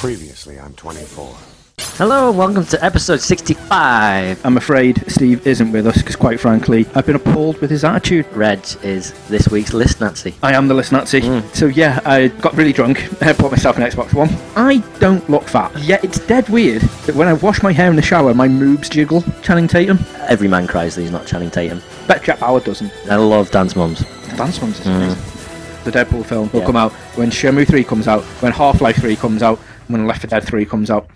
Previously on 24. Hello, welcome to episode 65. I'm afraid Steve isn't with us because, quite frankly, I've been appalled with his attitude. Reg is this week's list Nazi. I am the list Nazi. Hmm. So, yeah, I got really drunk, I bought myself an Xbox One. I don't look fat, yet it's dead weird that when I wash my hair in the shower, my moobs jiggle. Channing Tatum. Every man cries that he's not Channing Tatum. Bet Jack Howard doesn't. I love Dance Mums. The Dance Moms is hmm. amazing. The Deadpool film will Yeah. come out when Shenmue 3 comes out, when Half Life 3 comes out, when Left 4 Dead 3 comes out.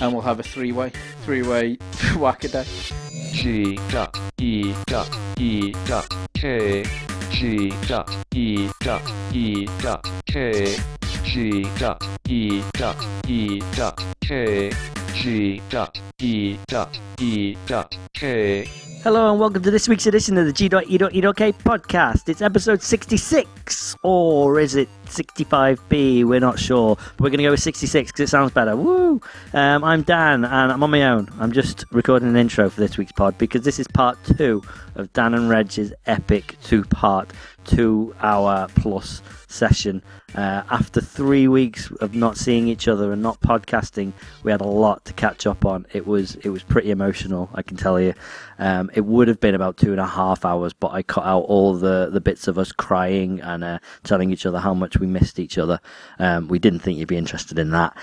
And we'll have a three-way, three-way whack-a-day. G dot E dot E dot K G dot E dot E dot K G dot E dot E dot K G dot E dot E dot K Hello, and welcome to this week's edition of the G.E.E.K podcast. It's episode 66, or is it 65B? We're not sure, but we're going to go with 66 because it sounds better. Woo! Um, I'm Dan, and I'm on my own. I'm just recording an intro for this week's pod because this is part two of Dan and Reg's epic two part, two hour plus session. Uh, after three weeks of not seeing each other and not podcasting, we had a lot to catch up on. It was it was pretty emotional, I can tell you. Um, it would have been about two and a half hours, but I cut out all the, the bits of us crying and uh, telling each other how much we missed each other. Um, we didn't think you'd be interested in that.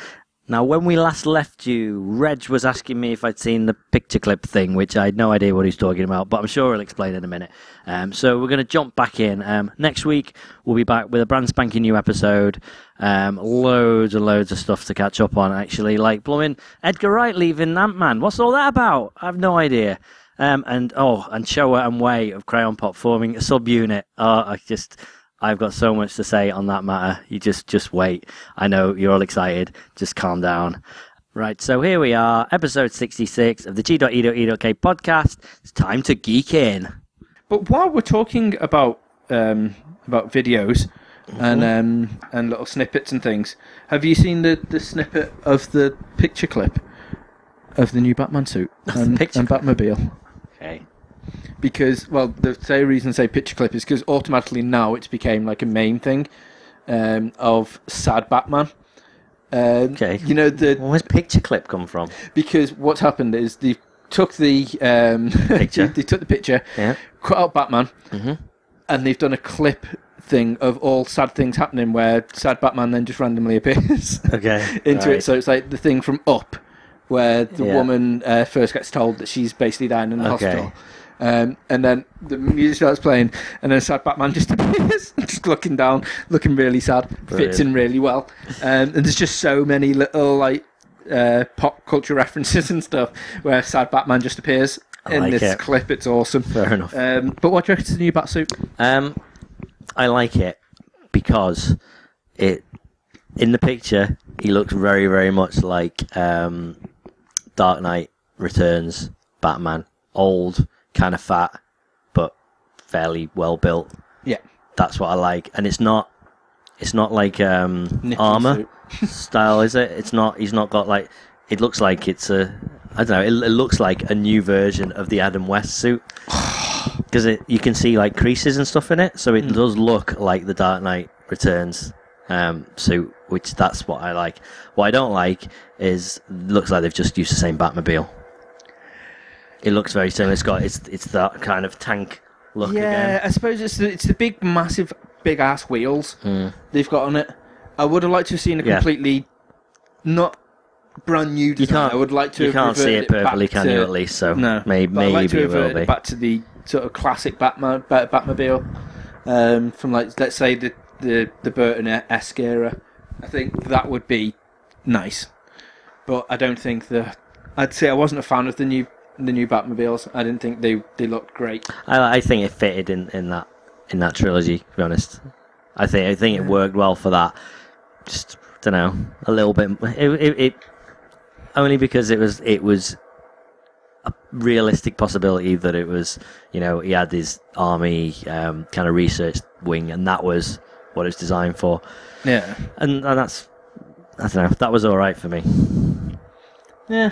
Now, when we last left you, Reg was asking me if I'd seen the picture clip thing, which I had no idea what he's talking about, but I'm sure he'll explain in a minute. Um, so we're going to jump back in. Um, next week, we'll be back with a brand spanking new episode. Um, loads and loads of stuff to catch up on, actually. Like, blooming Edgar Wright leaving Ant Man. What's all that about? I have no idea. Um, and, oh, and Choa and Way of Crayon Pop forming a subunit. Oh, I just. I've got so much to say on that matter. You just just wait. I know you're all excited. Just calm down. Right, so here we are, episode 66 of the G.E.E.K podcast. It's time to geek in. But while we're talking about um, about videos Mm-hmm. and um, and little snippets and things, have you seen the, the snippet of the picture clip of the new Batman suit and, picture and Batmobile? Okay. Because well, the say reason say picture clip is because automatically now it's became like a main thing um, of sad Batman. Um, Okay. You know the Where's picture clip come from? because what's happened is they took the um, Picture. they, took the picture, Yeah. cut out Batman, Mhm. and they've done a clip thing of all sad things happening where sad Batman then just randomly appears Okay. into right. it. So it's like the thing from Up, where the Yeah. woman uh, first gets told that she's basically dying in the Okay. hospital. Um, and then the music starts playing, and then sad Batman just appears, just looking down, looking really sad, fits in really well. Um, and there's just so many little like uh, pop culture references and stuff where sad Batman just appears I in like this it. clip. It's awesome. Fair enough. Um, but what do you reckon to the new Batsuit? Um, I like it because it in the picture he looks very very much like um, Dark Knight Returns Batman, old, kind of fat, but fairly well built. Yeah, That's what I like, and it's not it's not like um, armor style, is it? It's not. He's not got like. It looks like it's a. I don't know. It, it looks like a new version of the Adam West suit because it you can see like creases and stuff in it, so it does look like the Dark Knight Returns um, suit, which that's what I like. What I don't like is looks like they've just used the same Batmobile. It looks very similar. It's got it's it's that kind of tank look Yeah, again. I suppose it's the it's the big, massive, big ass wheels they've got on it. I would have liked to have seen a. Yeah. completely not brand new design. can't- I would like to. You can't see it perfectly, can to, you? At least so. No, May, but I'd like maybe it will be. back to the sort of classic Batman, Bat, Batmobile um, from like let's say the the the Burton esque era. I think that would be nice, but I don't think the. I'd say I wasn't a fan of the new the new Batmobiles. I didn't think they they looked great. I, I think it fitted in, in that in that trilogy. To be honest, I think I think it worked well for that. Just don't know a little bit. It, it, it only because it was it was a realistic possibility that it was you know he had his army um, kind of research wing and that was what it was designed for. Yeah. And, and that's I don't know. That was all right for me. Yeah.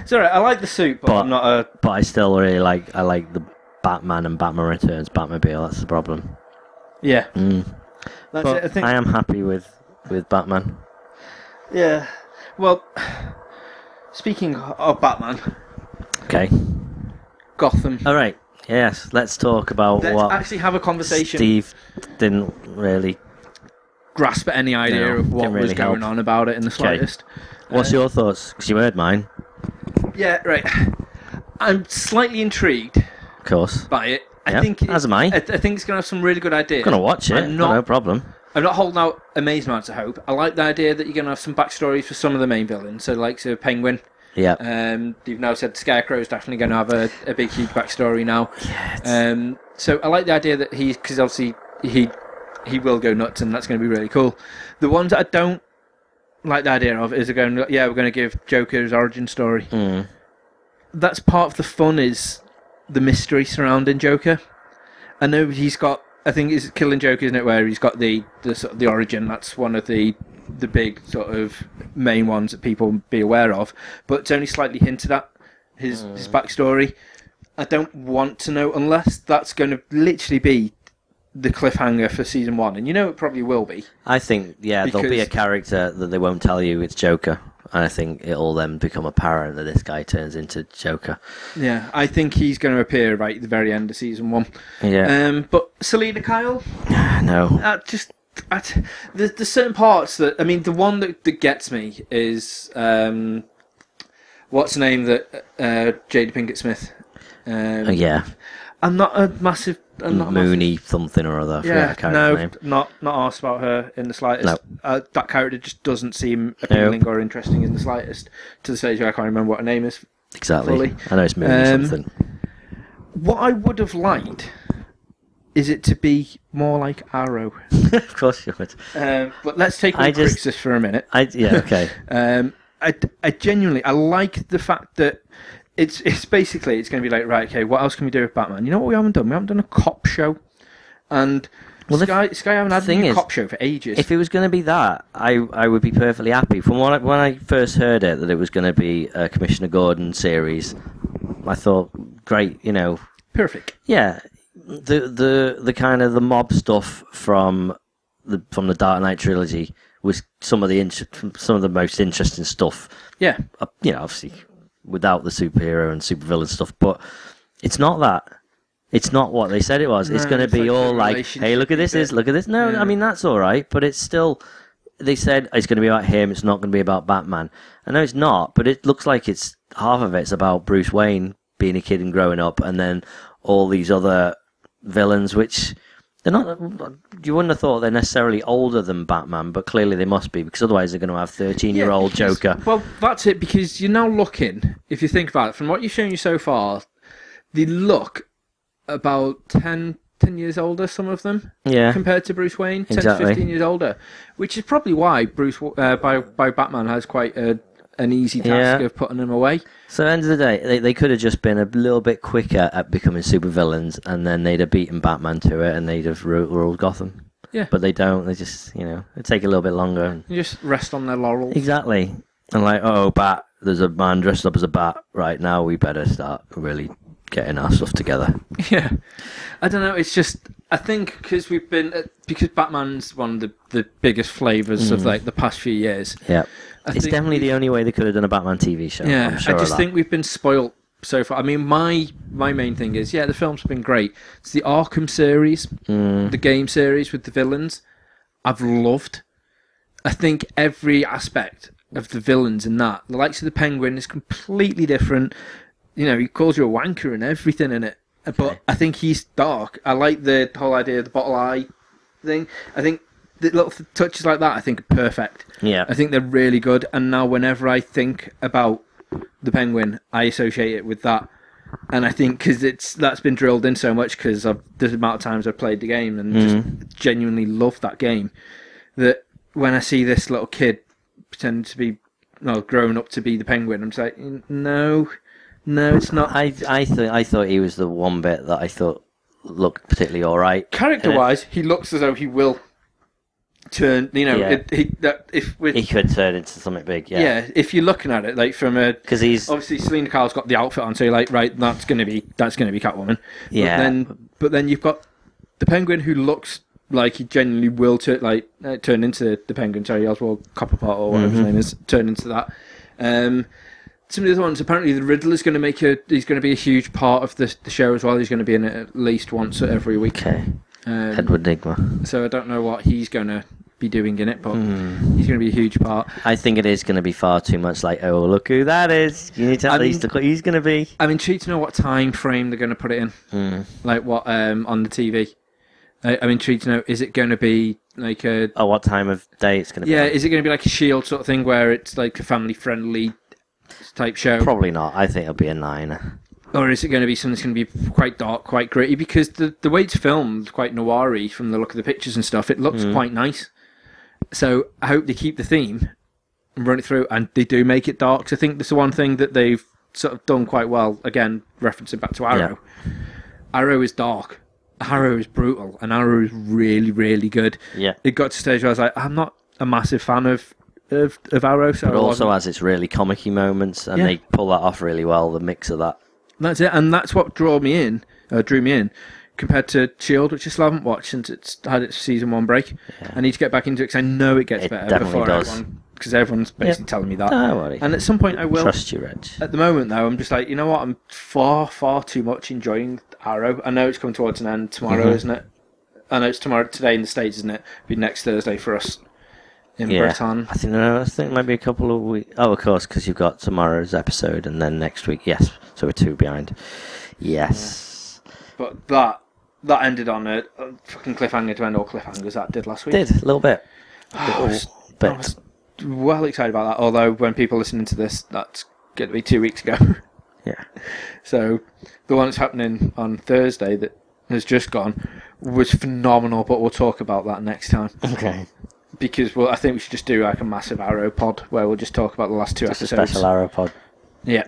It's alright. I like the suit, but, But- I'm not a. But I still really like I like the Batman and Batman Returns Batmobile. That's the problem. Yeah. Mm. That's but it. I think. I am happy with with Batman. Yeah. Well, speaking of Batman, Okay. Gotham. All right. Yes. Let's talk about Let's what actually have a conversation. Steve didn't really. Grasp at any idea No, of what didn't was really going help. on about it in the slightest. What's Uh, your thoughts? Because you heard mine, Yeah, right. I'm slightly intrigued of course. by it. I Yeah, think it- as am I. I, I think it's going to have some really good ideas. Gonna watch it. Not no problem. I'm not holding out amazing amounts of hope. I like the idea that you're going to have some backstories for some of the main villains. So, like, so Penguin. Yeah. Um, you've now said Scarecrow is definitely going to have a, a big, huge backstory now. it's- Um, so I like the idea that he, because obviously he he will go nuts, and that's going to be really cool. The ones that I don't like the idea of is they're going, yeah, we're going to give Joker his origin story. Mm. That's part of the fun is the mystery surrounding Joker. I know he's got. I think it's Killing Joker, isn't it? Where he's got the the sort of the origin. That's one of the the big sort of main ones that people be aware of. But it's only slightly hinted at his his backstory. I don't want to know unless that's going to literally be the cliffhanger for season one, and you know it probably will be. I think yeah, there'll be a character that they won't tell you it's Joker, and I think it'll then become apparent that this guy turns into Joker. Yeah, I think he's going to appear right at the very end of season one. Yeah. Um, but Selina Kyle, no. uh, just I t- there's, there's certain parts that I mean the one that, that gets me is um, what's the name that uh, Jada Pinkett Smith. Um, Uh, yeah. I'm not a massive. I'm not a massive Mooney something or other. I yeah, no, name. not not asked about her in the slightest. No. Uh, that character just doesn't seem appealing or interesting in the slightest. To the stage where I can't remember what her name is. Exactly. fully. I know it's Mooney Um, something. What I would have liked is it to be more like Arrow. of course you would. Um, but let's take I just- Crixus for a minute. I yeah okay. Um, I, I genuinely I like the fact that it's it's basically it's going to be like right okay what else can we do with Batman? You know what we haven't done? We haven't done a cop show, and Well, the Sky Sky haven't had a thing new is, cop show for ages. if it was going to be that, I I would be perfectly happy. From when I, when I first heard it that it was going to be a Commissioner Gordon series, I thought great. You know, Perfect. yeah, the the the kind of the mob stuff from the from the Dark Knight trilogy was some of the some of the most interesting stuff. Yeah. Uh, you know, obviously without the superhero and supervillain stuff, but it's not that. It's not what they said it was. it's going to be like all like, "Hey, look at this! Is look at this." No, Yeah. I mean that's all right, but it's still. They said it's going to be about him. It's not going to be about Batman. I know it's not, but it looks like it's half of it's about Bruce Wayne being a kid and growing up, and then all these other villains, which they're not. You wouldn't have thought they're necessarily older than Batman, but clearly they must be because otherwise they're going to have thirteen-year-old Yeah, Joker. Well, that's it because you're now looking. If you think about it, from what you've shown you so far, they look about 10, 10 years older. Some of them. Yeah, compared to Bruce Wayne, 10 Exactly. to 15 years older, which is probably why Bruce uh, by by Batman has quite a, an easy task Yeah. of putting them away. So end of the day, they, they could have just been a little bit quicker at becoming supervillains, and then they'd have beaten Batman to it, and they'd have ruled Gotham. Yeah. But they don't. They just, you know, they take a little bit longer. And... You just rest on their laurels. Exactly. And like, oh, Bat, there's a man dressed up as a bat right now. We better start really getting our stuff together. Yeah, I don't know. It's just I think because we've been uh, because Batman's one of the, the biggest flavors of like the past few years. Yeah. I it's definitely we've- the only way they could have done a Batman TV show. Yeah, I'm sure I just think we've been spoilt so far. I mean, my my main thing is yeah, the film's been great. It's the Arkham series, Mm. the game series with the villains. I've loved. I think every aspect of the villains in that, the likes of the Penguin, is completely different. You know, he calls you a wanker and everything in it. But. I think he's dark. I like the whole idea of the bottle eye thing. I think the little touches like that, I think, are perfect. Yeah. I think they're really good. And now, whenever I think about the Penguin, I associate it with that. And I think because it's that's been drilled in so much because of the amount of times I've played the game and just mm. genuinely love that game, that when I see this little kid pretend to be, well, grown up to be the Penguin, I'm just like, no, no, it's not. I I th- I thought he was the one bit that I thought looked particularly all right. Character-wise, uh, he looks as though he will turn. You know, Yeah. it, he, that if He could turn into something big. yeah. Yeah. if you're looking at it like from a Because he's obviously Selina Kyle's got the outfit on, so you're like, right, that's gonna be that's gonna be Catwoman. Yeah. But then, but then you've got the Penguin who looks like he genuinely will turn like uh, turn into the Penguin, Terry Oswald Cobblepot or whatever Mm-hmm. his name is, turn into that. Um, some of the other ones, apparently, the Riddle is going to make a. He's going to be a huge part of the the show as well. He's going to be in it at least once every week. Okay. Um, Edward Nygma. so I don't know what he's going to be doing in it, but Hmm. he's going to be a huge part. I think it is going to be far too much like, oh, look who that is. You need to at I least look what he's going to be. I'm intrigued to know what time frame they're going to put it in. Mm. like what um on the TV. I, I'm intrigued to know is it going to be like a Oh, what time of day it's going to yeah be? Yeah, is it going to be like a Shield sort of thing where it's like a family friendly type show, Probably not. I think it'll be a nine. Or is it going to be something that's going to be quite dark, quite gritty? Because the the way it's filmed, quite noiry from the look of the pictures and stuff, it looks Mm. quite nice. So I hope they keep the theme and run it through, and they do make it dark. 'cause I think that's the one thing that they've sort of done quite well. Again, referencing back to Arrow. Arrow is dark. Arrow is brutal, and Arrow is really, really good. Yeah. It got to a stage where I was like, I'm not a massive fan of of, of Arrow, so But also has its really comic moments, and Yeah. they pull that off really well. The mix of that. That's it, and that's what drew me in, uh, drew me in, compared to Shield, which I still haven't watched since it's had its season one break. I need to get back into it because I know it gets It better definitely before does. everyone, because everyone's basically telling me that. Don't worry. And at some point, I will. Trust you, Reg. At the moment, though, I'm just like, you know what? I'm far, far too much enjoying Arrow. I know it's coming towards an end tomorrow, Mhm. isn't it? I know it's tomorrow, today in the States, isn't it? It'll Be next Thursday for us in Yeah. Britain. I think no, I think maybe a couple of weeks. Oh, of course, because you've got tomorrow's episode and then next week. Yes, so we're two behind. Yes, But that that ended on a, a fucking cliffhanger to end all cliffhangers. That did last week. did a little bit, I was, I was well excited about that. Although when people listening to this, that's going to be two weeks ago. yeah, so the one that's happening on Thursday that has just gone was phenomenal. But we'll talk about that next time. okay. Because well, I think we should just do like a massive arrow pod where we'll just talk about the last two Just a special arrow pod. Yeah,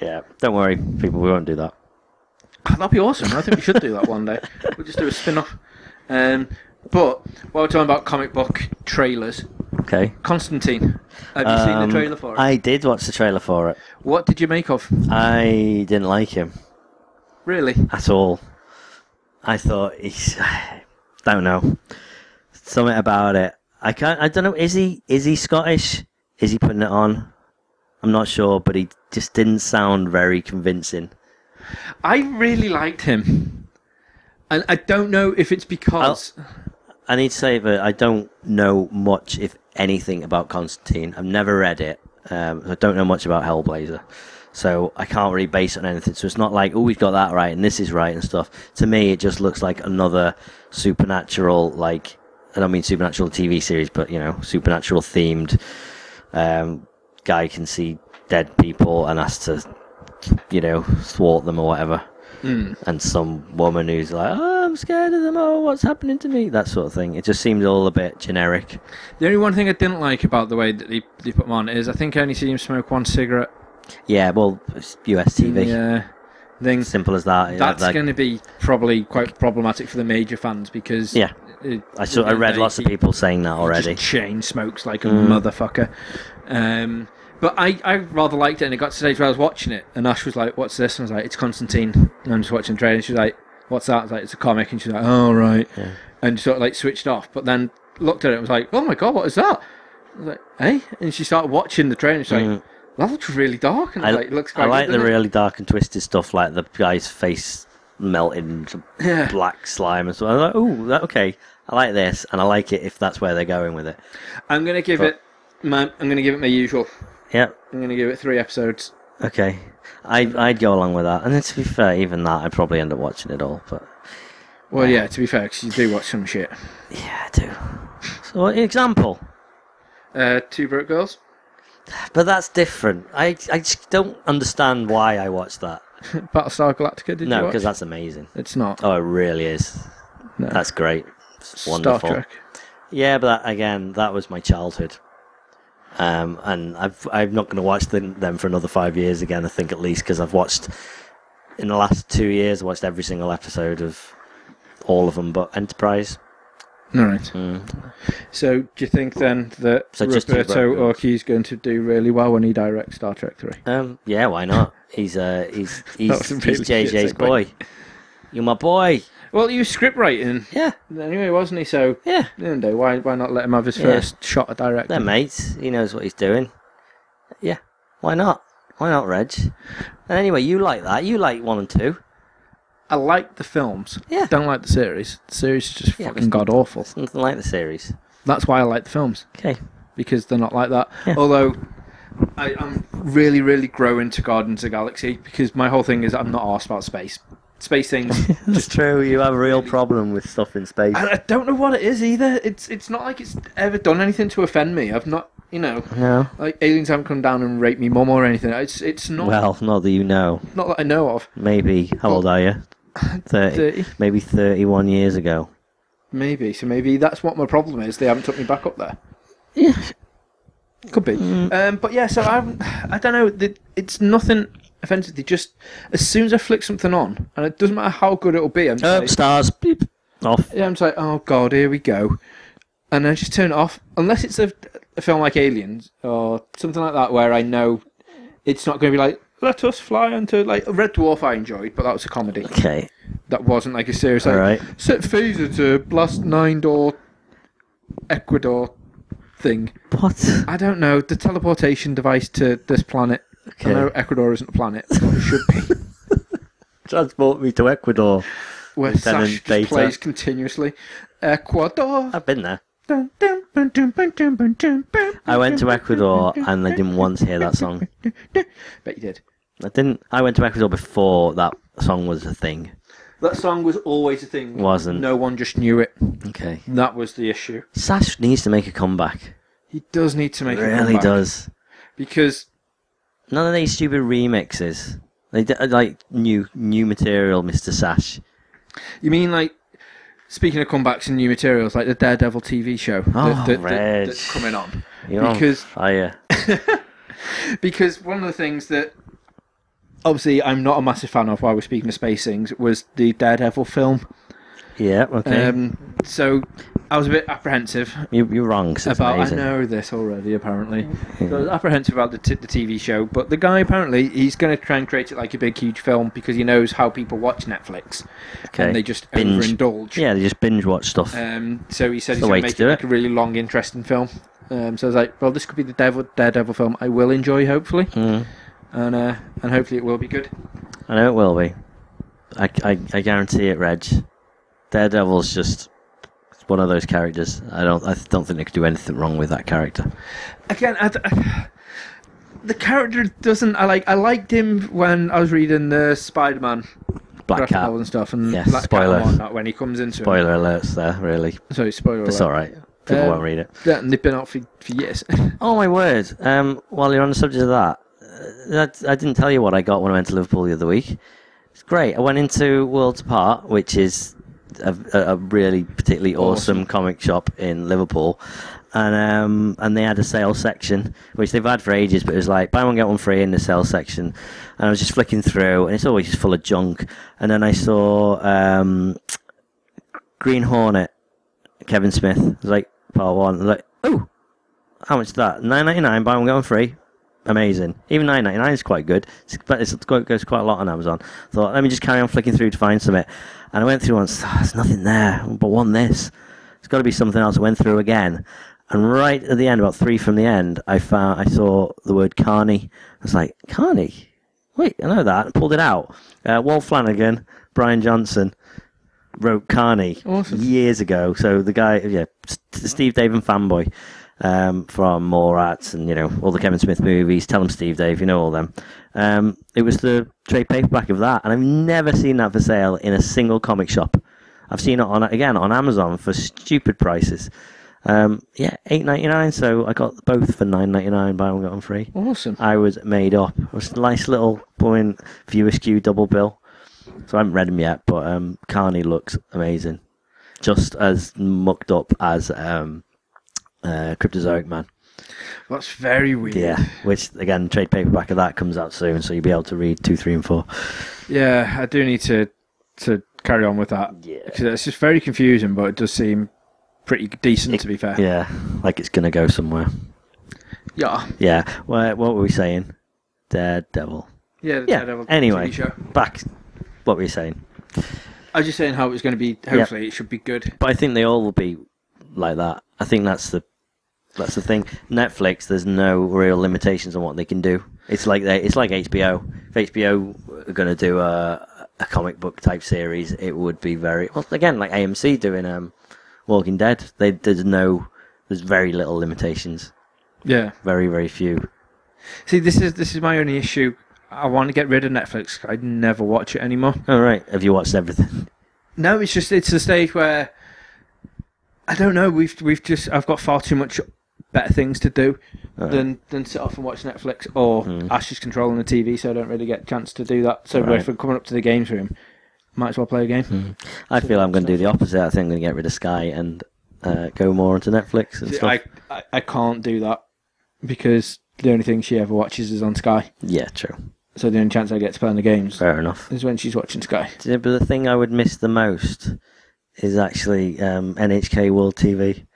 Yeah, don't worry, people. We won't do that. Oh, that'd be awesome. I think we should do that one day. We'll just do a spin off. Um, but while we're talking about comic book trailers, Okay. Constantine, have you seen the Um, trailer for it? I did watch the trailer for it. What did you make of? I didn't like him Really? at all. I thought he's. Don't know. Something about it. I can't. I don't know. Is he? Is he Scottish? Is he putting it on? I'm not sure, but he just didn't sound very convincing. I really liked him, and I don't know if it's because I need to say that I don't know much, if anything, about Constantine. I've never read it. Um, I don't know much about Hellblazer. So I can't really base it on anything. So it's not like, oh, we've got that right and this is right and stuff. To me, it just looks like another supernatural, like, I don't mean supernatural TV series, but, you know, supernatural themed um, guy can see dead people and has to, you know, thwart them or whatever. Hmm. And some woman who's like, oh, I'm scared of them. Oh, what's happening to me? That sort of thing. It just seemed all a bit generic. the only one thing I didn't like about the way that they, they put him on is I think I only see him smoke one cigarette. Yeah, well, it's US TV. Yeah, thing. Simple as that. That's Like, going to be probably quite problematic for the major fans because Yeah. It- I saw. I read lots of people saying that already. Chain smokes like a Mm. motherfucker. Um, but I, I rather liked it, and it got to the stage where I was watching it, and Ash was like, "What's this?" And I was like, "It's Constantine." And I'm just watching the trailer, and she was like, "What's that?" I was like, "It's a comic," and she's like, "Oh right," Yeah. and sort of like switched off. But then looked at it, and was like, "Oh my god, what is that?" I was like, "Hey," and she started watching the trailer, and she's like, Mm. "That looks really dark," and I like, "It looks I like the it?" really dark and twisted stuff, like the guy's face melting into Yeah. black slime and stuff. I was like, "Ooh, that okay." I like this, and I like it if that's where they're going with it. I'm gonna give But- it. My, I'm gonna give it my usual. Yeah, I'm gonna give it three episodes. okay. I I'd go along with that. And then to be fair, even that, I'd probably end up watching it all. But Well, yeah, to be fair, 'cause you do watch some shit. yeah, I do. So, an example. Uh, Two Broke Girls. But that's different. I I just don't understand why I watched that. Battlestar Galactica. Did you no, because that's amazing. It's not. Oh, it really is. No. That's great. It's Star wonderful. Trek. Yeah, but that, again, that was my childhood. Um, and I've I'm not going to watch them, them for another five years again. I think at least because I've watched in the last two years. I watched every single episode of all of them, but Enterprise. All right. Mm. So, do you think then that So Roberto. Orci is going to do really well when he directs Star Trek Three? Um, yeah, why not? He's uh, he's he's, a he's JJ's boy. You're my boy. Well, he was script writing Yeah, anyway, wasn't he? So, yeah. you know, why why not let him have his Yeah. first shot at directing? They're mates. He knows what he's doing. Yeah, why not? Why not, Reg? And anyway, you like that. You like one and two. I like the films. Yeah. Don't like the series. The series is just Yeah, but fucking god awful. It's nothing like the series. That's why I like the films Okay. because they're not like that. Yeah. Although. I, I'm really, really growing to Guardians of the Galaxy because my whole thing is I'm not arsed about space. Space things That's true. You have a real problem with stuff in space. And I don't know what it is either. It's it's not like it's ever done anything to offend me. I've not, you know, No. like aliens haven't come down and raped me mum or anything. It's it's not Well, not that you know. not that I know of. Maybe. How old are you? 30. 30. Maybe 31 years ago. Maybe so. Maybe that's what my problem is. They haven't took me back up there. Yeah. Could be. Mm. Um, but yeah, so I I don't know. It's nothing offensive. They just as soon as I flick something on, and it doesn't matter how good it'll be. I'm just Oh, like, stars. Beep. Off. yeah, I'm just like, oh god, here we go, and I just turn it off. Unless it's a, a film like Aliens or something like that, where I know it's not going to be like, let us fly into like Red Dwarf. I enjoyed, but that was a comedy. Okay. That wasn't like a serious. Like, All right. Set phaser to blast nine door Ecuador thing. What? I don't know the teleportation device to this planet. Okay. I know Ecuador isn't a planet, but it should be. Transport me to Ecuador. Where Lieutenant Sash just plays continuously. Ecuador. I've been there. I went to Ecuador dun, dun, and I didn't once hear that song. Bet you did. I didn't. I went to Ecuador before that song was a thing. That song was always a thing. Wasn't. No one just knew it. Okay. That was the issue. Sash needs to make a comeback. He does need to make a really comeback. does. Because None of these stupid remixes. They d- uh, like new new material, Mr. Sash. you mean like speaking of comebacks and new materials, like the Daredevil TV show Oh, that, that- that- Reg. that's coming on. You're Because- on fire. Because one of the things that obviously I'm not a massive fan of while we're speaking of spacings was the Daredevil film. Yeah. Okay. Um, so I was a bit apprehensive you, you're wrong. about. amazing. I know this already, apparently. So I was apprehensive about the, t- the TV show, but the guy apparently he's going to try and create it like a big, huge film because he knows how people watch Netflix Okay. and they just Binge. overindulge. Yeah, they just binge watch stuff. Um, so he said It's he's going to make do it like a really long, interesting film. Um, so I was like, well, this could be the Devil, Daredevil film I will enjoy, hopefully, Mm. And uh, and hopefully it will be good. I know it will be. I, I, I guarantee it, Reg. Daredevil's just one of those characters. I don't I don't think they could do anything wrong with that character. again, I, I- the character doesn't. I like. I liked him when I was reading the Spider-Man Black Cat. and stuff, and Yes, Black Cat spoiler. and whatnot when he comes into. Spoiler alerts there, really. Sorry, spoiler. It's alert. alright. People Um, won't read it. Yeah, and they've been out for, for years. Oh my word! Um, while you're on the subject of that, that, I didn't tell you what I got when I went to Liverpool the other week. It's great. I went into Worlds Apart, which is a, a, really particularly awesome, Awesome. comic shop in Liverpool, and um, and they had a sale section, which they've had for ages, but it was like buy one get one free in the sale section, and I was just flicking through, and it's always just full of junk, and then I saw um, Green Hornet, Kevin Smith, it was like part one, I was like oh how much is that? Nine ninety nine. Buy one get one free. Amazing. Even nine ninety nine is quite good. But it goes quite a lot on Amazon. Thought let me just carry on flicking through to find something, and I went through once. Oh, there's nothing there, but one this. It's got to be something else. I went through again, and right at the end, about three from the end, I found I saw the word Karney. I was like Karney. Wait, I know that. I pulled it out. Uh, Walt Flanagan, Bryan Johnson wrote Karney Awesome. years ago. So the guy, yeah, Steve Dave and fanboy um, from Mallrats and you know all the Kevin Smith movies. Tell him Steve Dave, you know all them. Um, it was the trade paperback of that, and I've never seen that for sale in a single comic shop. I've seen it on again on Amazon for stupid prices. Um, yeah, eight ninety nine. So I got both for nine ninety nine. Buy one get one free. awesome. I was made up. It was a nice little point View Askew double bill. So I haven't read them yet, but um, Karney looks amazing, just as mucked up as um, uh, Cryptozoic Man. That's very weird. Yeah, which again, trade paperback of that comes out soon, so you'll be able to read two, three, and four. Yeah, I do need to to carry on with that. Yeah. Because it's just very confusing, but it does seem pretty decent to be fair. Yeah, like it's gonna go somewhere. Yeah. Yeah. What, what were we saying? Daredevil. Yeah. Yeah. Daredevil Anyway, back. What were you saying? I was just saying how it was going to be. Hopefully, it should be good. But I think they all will be like that. I think that's the that's the thing. Netflix, there's no real limitations on what they can do. It's like they, it's like HBO. If HBO are going to do a a comic book type series, it would be very well again like AMC doing um Walking Dead. They there's no there's very little limitations. Yeah. Very very few. See, this is this is my only issue. I want to get rid of Netflix. I never watch it anymore. All right, have you watched everything? No, it's just it's the stage where I don't know. We've we've just I've got far too much better things to do than than sit off and watch Netflix or Mm. Ash is controlling the TV, so I don't really get a chance to do that. So Right. if I'm coming up to the games room, might as well play a game. I feel I'm going to do the opposite. I think I'm going to get rid of Sky and uh, go more onto Netflix and See, stuff. I, I I can't do that because the only thing she ever watches is on Sky. Yeah, true. So the only chance I get to play on the games Fair enough. is when she's watching Sky. Yeah, but the thing I would miss the most is actually um, NHK World TV,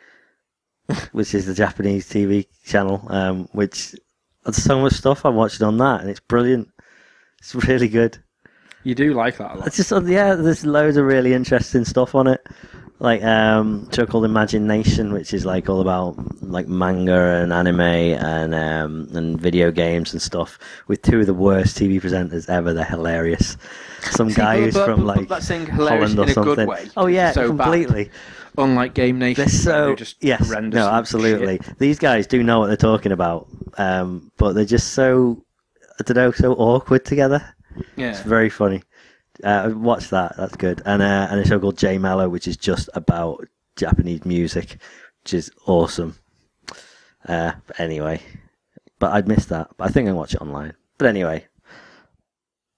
which is the Japanese TV channel. Um, which there's so much stuff I'm watching on that, and it's brilliant. It's really good. You do like that a lot. It's just yeah, there's loads of really interesting stuff on it. Like um, a show called Imagination, which is like all about like manga and anime and um, and video games and stuff. With two of the worst TV presenters ever, they're hilarious. Some See, guy but- who's but- from but like that's saying hilarious Holland or in a good something. way. Oh yeah, So bad. Unlike Game Nation, They're so just yes, horrendous no, absolutely. shit. These guys do know what they're talking about, um, but they're just so I don't know, so awkward together. Yeah. It's very funny. Uh, watch that. That's good. And uh, and a show called J Mellow, which is just about Japanese music, which is awesome. Uh, but anyway, but I'd miss that. But I think I can watch it online. But anyway,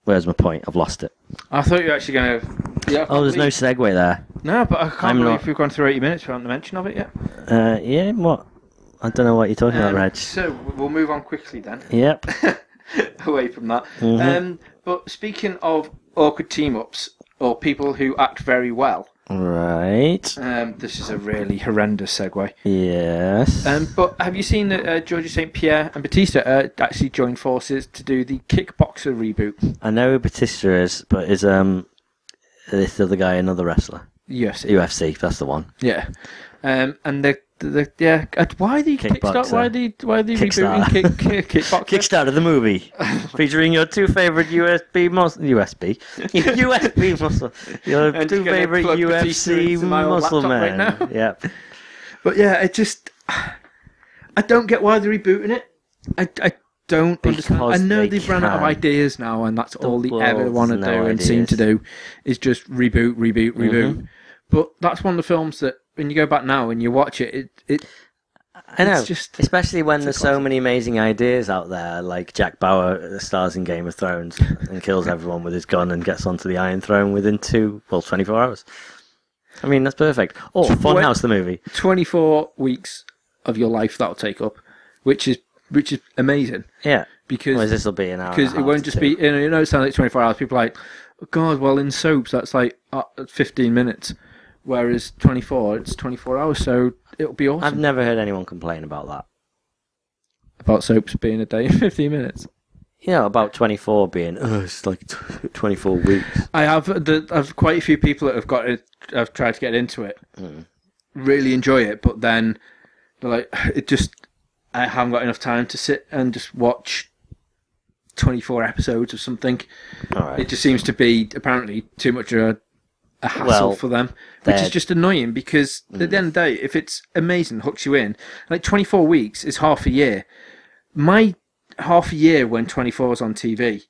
where's my point? I've lost it. I thought you were actually going to. Yeah, Oh, there's no segue there. No, but I can't I'm believe not- we've gone through 80 minutes without the mention of it yet. Uh, yeah, what? I don't know what you're talking about, Um, Reg. So we'll move on quickly then, Yep. away from that. Mhm. Um, but speaking of awkward team ups or people who act very well, Right. um, this is a really horrendous segue. Yes. Um, but have you seen that uh, Georgia St. Pierre and Batista uh, actually joined forces to do the Kickboxer reboot? I know who Batista is, but is um this other guy another wrestler? Yes. UFC. That's the one. Yeah. Um, and the, the, the yeah, uh, why the. Kickstart? Why the why the Kickstarter. rebooting kick? Kickstarter the movie, featuring your two favorite USB muscle USB USB muscle your And two favorite UFC into my old muscle men. right now? Yep. But yeah, it just I don't get why they're rebooting it. I, I don't understand. I know they they've run out of ideas now, and that's all they ever want to no do and seem to do is just reboot, reboot, reboot. Mm-hmm. But that's one of the films that when you go back now and you watch it, it, it I know, It's just- especially when there's so many amazing ideas out there, like Jack Bauer stars in Game of Thrones and kills everyone with his gun and gets onto the Iron Throne within two, well, 24 hours. I mean, that's perfect. Or Twen- Funhouse, the movie. 24 weeks of your life that'll take up, which is which is amazing Yeah. because Whereas this will be an hour. because it won't just two. be you know, you know it sounds like 24 hours people are like oh god well in soaps that's like uh, 15 minutes whereas 24 it's 24 hours so it'll be awesome I've never heard anyone complain about that. about soaps being a day in 15 minutes Yeah, about 24 being, oh, it's like t- 24 weeks. I have the, I've quite a few people that have got it have tried to get into it hmm. really enjoy it but then they're like it just I haven't got enough time to sit and just watch 24 episodes of something right. It just seems to be apparently too much of a, a hassle Well, for them, which is just annoying because at the end of the day, if it's amazing, hooks you in, like 24 weeks is half a year. My half a year when 24 is on TV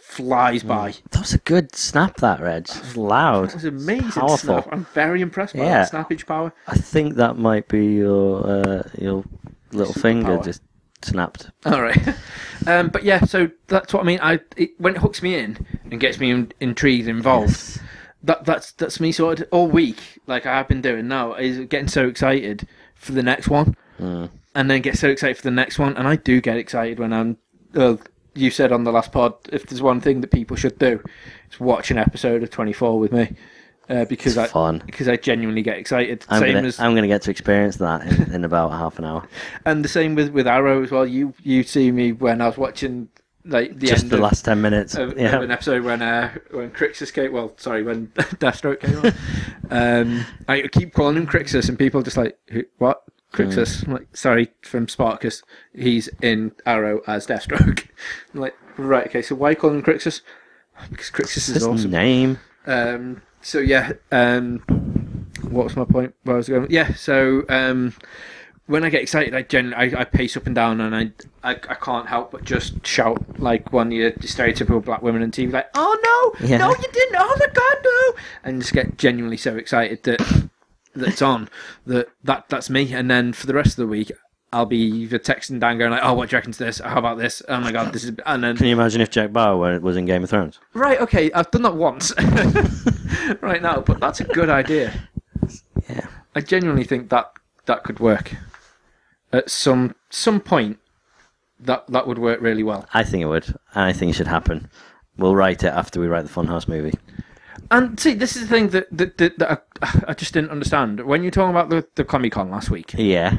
flies by. That was a good snap, that, Reg. It was loud. That was amazing. Powerful. Snap. I'm very impressed by Yeah. that snappage power. I think that might be your uh, your little finger Superpower. just snapped. All right. um, but yeah, so that's what I mean. I it, when it hooks me in and gets me in, intrigued, involved. that that's that's me sorted all week. Like I have been doing now is getting so excited for the next one, Mm. and then get so excited for the next one. And I do get excited when I'm. Uh, you said on the last pod, if there's one thing that people should do, it's watch an episode of 24 with me, uh, because It's I fun. because I genuinely get excited. I'm same gonna, as I'm gonna get to experience that in, in about half an hour. and the same with with Arrow as well. You you see me when I was watching like the Just end the of, last ten minutes. of, yeah. of an episode when uh, when Crixus came. Well, sorry, when Deathstroke came on. um, I keep calling him Crixus, and people are just like, Who, "What Crixus?" I'm like, "Sorry, from Spartacus. He's in Arrow as Deathstroke." I'm like, "Right, okay. So why call him Crixus?" Because Crixus is His awesome. name. Um, so yeah, um, what was my point? Where I was going? Yeah, so um, when I get excited, I generally I, I pace up and down, and I, I I can't help but just shout like one of your stereotypical black women on TV, like, "Oh no, Yeah. no, you didn't! Oh my god, no!" And just get genuinely so excited that that it's on that that that's me. And then for the rest of the week. I'll be either texting Dan going like, "Oh, what do you reckon to this? How about this? Oh my god, this is..." And then Can you imagine if Jack Bauer was in Game of Thrones? Right, okay, I've done that once right now, but that's a good idea. Yeah. I genuinely think that that could work. At some some point that that would work really well. I think it would. I think it should happen. We'll write it after we write the Funhouse movie. And see, this is the thing that that, that, that I, I just didn't understand. When you were talking about the, the Comic Con last week, Yeah.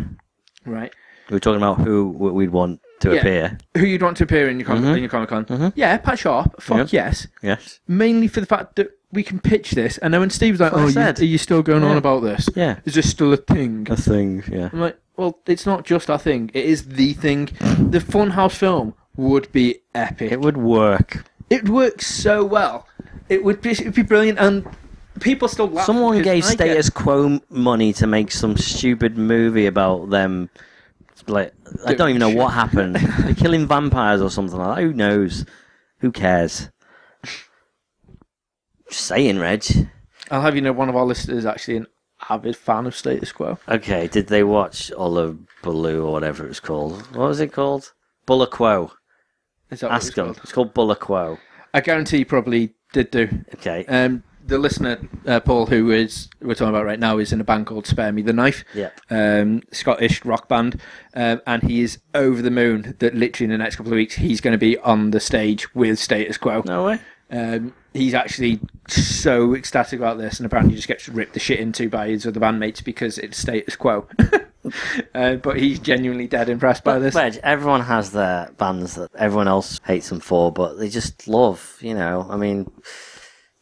right? We were talking about who we'd want to Yeah. appear. Who you'd want to appear in your, com- Mhm. in your Comic Con? Mhm. Yeah, Pat Sharp. Fuck Yeah. yes. Yes. Mainly for the fact that we can pitch this, and then when Steve's like, That's what I "Oh, you, are you still going on about this? Yeah. Is this still a thing?" A thing. Yeah. I'm like, well, it's not just our thing. It is the thing. The Funhouse film would be epic. It would work. It works so well. It would be, it'd be brilliant, and people still laugh. Someone gave I get- Status Quo money to make some stupid movie about them. Like, I don't even know what happened. They're killing vampires or something like that. Who knows? Who cares? Just saying, Reg. I'll have you know, one of our listeners is actually an avid fan of Status Quo. Okay, did they watch Baloo or whatever it was called? What was it called? Bula Quo. Is that Ask them. called? It's called Bula Quo. I guarantee you probably did do. Okay. Um, the listener, uh, Paul, who is we're talking about right now, is in a band called Spare Me the Knife. Yep. um, Scottish rock band, um, and he is over the moon that literally in the next couple of weeks he's going to be on the stage with Status Quo. No way. Um, he's actually so ecstatic about this, and apparently just gets ripped the shit into by his other bandmates because it's Status Quo. uh, but he's genuinely dead impressed by this. Reg, everyone has their bands that everyone else hates them for, but they just love, you know. I mean,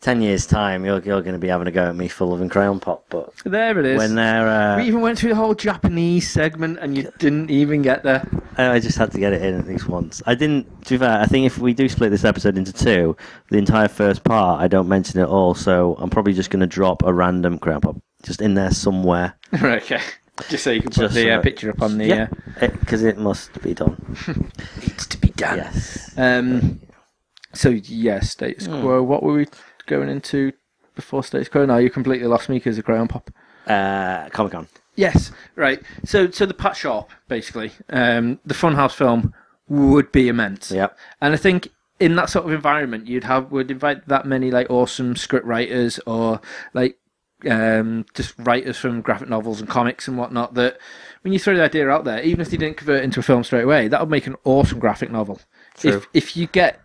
10 years' time, you're, you're going to be having a go at me for loving Crayon Pop, but There it is. when they're. Uh, we even went through the whole Japanese segment, and you didn't even get there. I just had to get it in at least once. I didn't. To be fair, I think if we do split this episode into two, the entire first part I don't mention it all. So I'm probably just going to drop a random crap pop just in there somewhere. right, okay. Just so you can put Just the uh, picture up on the. Yeah, Uh, because it must be done. needs to be done. Yes. Um, so yes, status Hmm. quo. What were we going into before status quo? No, you completely lost me because of Crayon Pop. Uh, Comic Con. Yes, right. So, so the Pat Sharp, basically, um, the Funhouse film would be immense. Yep. And I think in that sort of environment, you'd have would invite that many like awesome script writers or like um, just writers from graphic novels and comics and whatnot. That when you throw the idea out there, even if they didn't convert it into a film straight away, that would make an awesome graphic novel. True. If if you get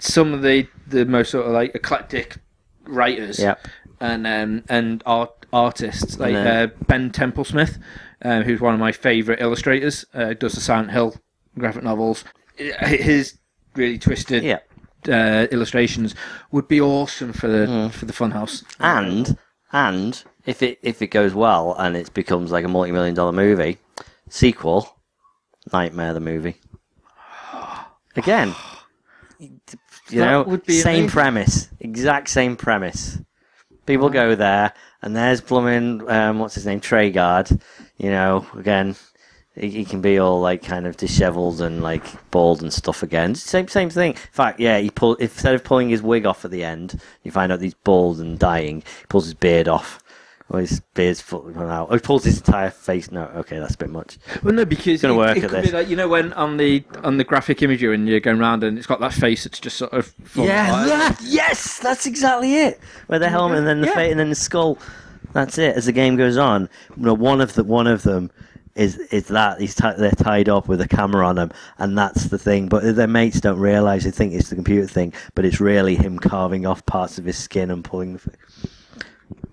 some of the the most sort of like eclectic writers Yep. and um, and art artists like uh, Ben Templesmith, uh, who's one of my favourite illustrators, uh, does the Silent Hill graphic novels. His really twisted Yeah. uh, illustrations would be awesome for the Mm. for the Funhouse. And and if it if it goes well and it becomes like a multi million dollar movie, sequel, Knightmare the movie. Again, That know, would be same amazing. premise, exact same premise. People go there, and there's blooming um, what's his name, Treguard. You know, again, he, he can be all like kind of dishevelled and like bald and stuff again. Same same thing. In fact, yeah, he pull instead of pulling his wig off at the end, you find out he's bald and dying. He pulls his beard off. Or his beard's falling out. Or he pulls his entire face. No, okay, that's a bit much. Well, no, because it's gonna it, work it at could this. be like you know when on the on the graphic imagery when you're going around and it's got that face that's just sort of Yeah, yes, that's exactly it. Where the helmet and then the Yeah. face and then the skull. That's it. As the game goes on, you know, one of the one of them is is that he's ti they're tied up with a camera on them, and that's the thing. But their mates don't realize they think it's the computer thing, but it's really him carving off parts of his skin and pulling the. F-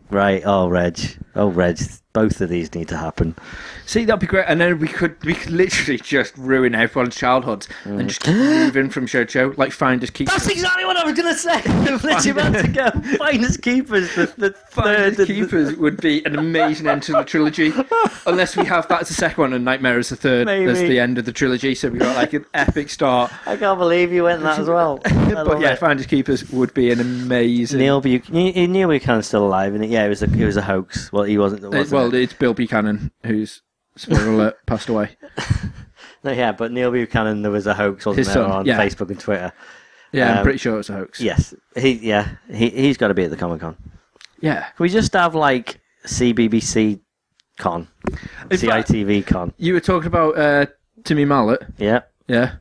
right. Oh, Reg. Oh, Reg. Both of these need to happen. See, that'd be great, and then we could we could literally just ruin everyone's childhoods and just keep moving from show to show, like Finders Keepers. That's exactly what I was going to say. Literally about to go. Finders Keepers, the, the Finders third. Keepers would be an amazing end to the trilogy, unless we have that as the second one and Knightmare as the third as Maybe. the end of the trilogy. So we got like an epic start. I can't believe you went that as well. But yeah, it. Finders Keepers would be an amazing. Neil Buchanan, Neil Buchanan's still alive, and yeah, it was a it was a hoax. Well, he wasn't. Uh, wasn't well, it? it's Bill Buchanan who's spoiler alert passed away. no, yeah, but Neil Buchanan, there was a hoax, wasn't His there, son, on yeah. Facebook and Twitter? Yeah, Um, I'm pretty sure it was a hoax. Yes, he yeah he he's got to be at the Comic Con. Yeah. Can we just have like CBBC Con, In fact- CITV Con? You were talking about uh, Timmy Mallett. Yeah, Yeah.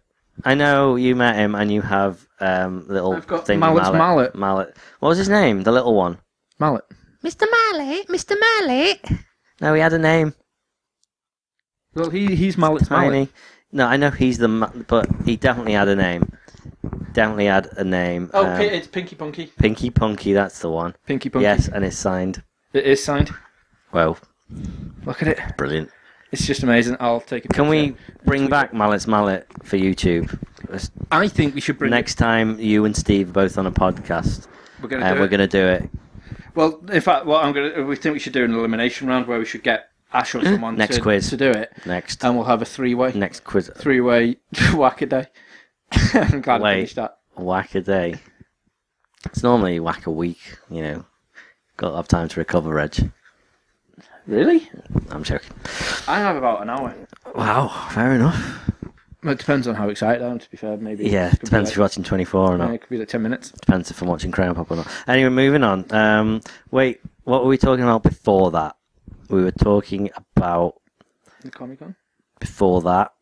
I know you met him, and you have um little I've got thing Mallet's Mallet. Mallet. What was his name? The little one. Mallet. Mr. Mallet. Mr. Mallet. No, he had a name. Well, he he's Mallet's Mallet. Tiny. No, I know he's the, ma- but he definitely had a name. Definitely had a name. Oh, Um, Pi- it's Pinky Punky. Pinky Punky. That's the one. Pinky Punky. Yes, and it's signed. It is signed. Well, Look at it. brilliant. It's just amazing. I'll take a Can we bring back Mallet's Mallet for YouTube? Let's- I think we should bring Next time, you and Steve are both on a podcast, We're gonna uh, do we're it. going to do it Well, in fact, what I'm gonna we think we should do an elimination round where we should get Ash or mm-hmm. someone Next to, quiz. to do it, next. and we'll have a three way next quiz. three way whack a day. I'm glad I Wait. finished that. Whack a day. It's normally whack a week, you know. Got to have time to recover, Reg. Really? I'm joking. I have about an hour. Wow, fair enough. Well, it depends on how excited I am. To be fair, maybe. Yeah, It depends if you're watching 24 or yeah, not. it could be like ten minutes. Depends if I'm watching Crown Pop or not. Anyway, moving on. Um, wait, what were we talking about before that? We were talking about The Comic Con. before that.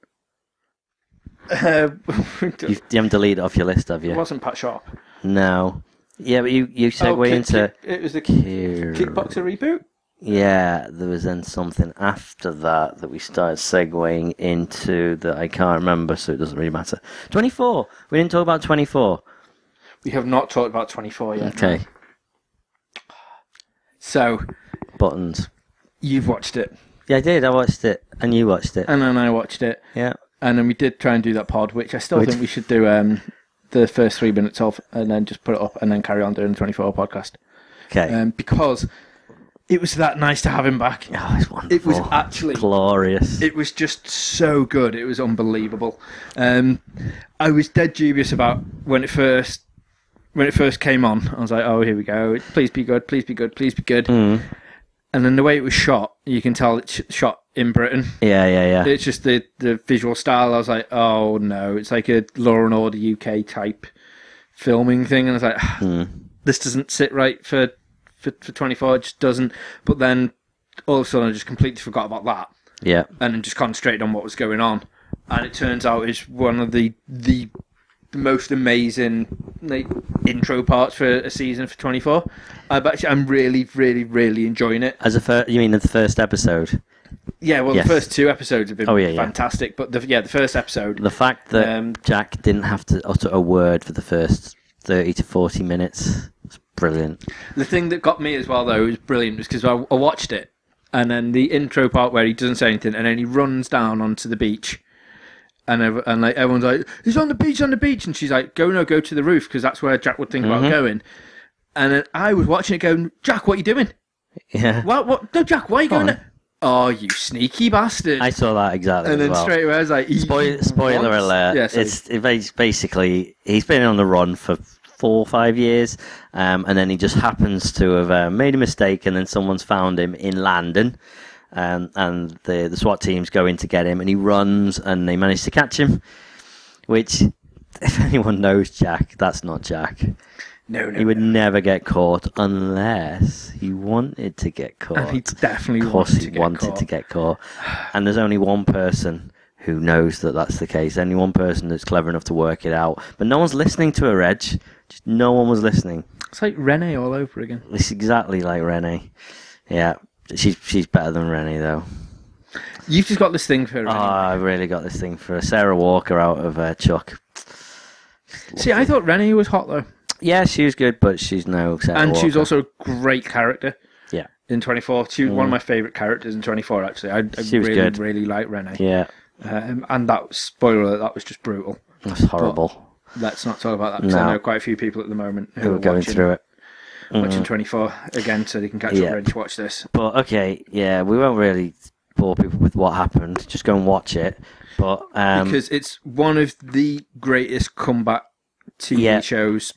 Uh, You've, you haven't deleted it off your list, have you? It wasn't Pat Sharp. No. Yeah, but you, you segue Oh, kick- into. kick- it was the kick- Kickboxer reboot. Yeah, there was then something after that that we started segueing into that I can't remember, so it doesn't really matter. 24. We didn't talk about 24. We have not talked about 24 yet. Okay, So buttons. you've watched it, Yeah, I did. I watched it, and you watched it. and then I watched it, Yeah. and then we did try and do that pod, which I still Which- think we should do. Um, the first three minutes of, and then just put it up, and then carry on doing the 24 podcast. Okay. Um, because it was that nice to have him back. oh, it's wonderful. It was actually glorious. It was just so good. It was unbelievable. Um, I was dead dubious about when it first when it first came on. I was like, "Oh, here we go. Please be good. Please be good. Please be good." Mm. And then the way it was shot, you can tell it's shot in Britain. Yeah, yeah, yeah. It's just the the visual style. I was like, "Oh no!" It's like a Law and Order UK type filming thing, and I was like, Mm. "This doesn't sit right for for, for 24. It just doesn't." But then all of a sudden, I just completely forgot about that Yeah. and then just concentrated on what was going on. And it turns out it's one of the the, the most amazing like intro parts for a season for 24. I'm actually, I'm really, really, really enjoying it. As a first, you mean the first episode? Yeah, well, Yes. the first two episodes have been Oh, yeah, yeah. fantastic, but the, yeah, the first episode, The fact that Um, Jack didn't have to utter a word for the first 30 to 40 minutes brilliant. the thing that got me as well though was brilliant was because I, I watched it, and then the intro part where he doesn't say anything, and then he runs down onto the beach. And, ev- and like everyone's like, he's on the beach, on the beach, and she's like, go no, go to the roof because that's where Jack would think Mm-hmm. about going. And then I was watching it, going, Jack, what are you doing? Yeah. What? What? No, Jack, why are you going? there? Oh, you sneaky bastard! I saw that exactly and as then well. straight away I was like, he- Spoil- spoiler wants- alert. Yeah, it's it bas- basically he's been on the run for four or five years, um, and then he just happens to have uh, made a mistake, and then someone's found him in London, um, and the the SWAT teams go in to get him, and he runs, and they manage to catch him. Which, if anyone knows Jack, that's not Jack. no, no, He would no. never get caught unless he wanted to get caught. And he definitely Of course, wanted he to get wanted caught. to get caught. And there's only one person who knows that that's the case. Any one person that's clever enough to work it out. But no one's listening to her, Reg. Just no one was listening. It's like Renee all over again. It's exactly like Renee. Yeah, she's she's better than Renee though. You've just got this thing for Oh, Renee. I really got this thing for Sarah Walker out of uh, Chuck. See, I thought Renee was hot though, Yeah, she was good, but she's no Sarah and she's Walker. also a great character. yeah. in 24. She was one of my favourite characters in 24, actually. I, I Mm. She was really, good. really like Renee. Yeah, Um, and that, spoiler, that was just brutal. that's horrible. Let's not talk about that because I No. know quite a few people at the moment who, Who are going watching, through it. watching 24 again so they can catch Yeah. up and watch this. But okay, yeah, we won't really bore people with what happened. Just go and watch it. But um, because it's one of the greatest comeback TV Yeah. shows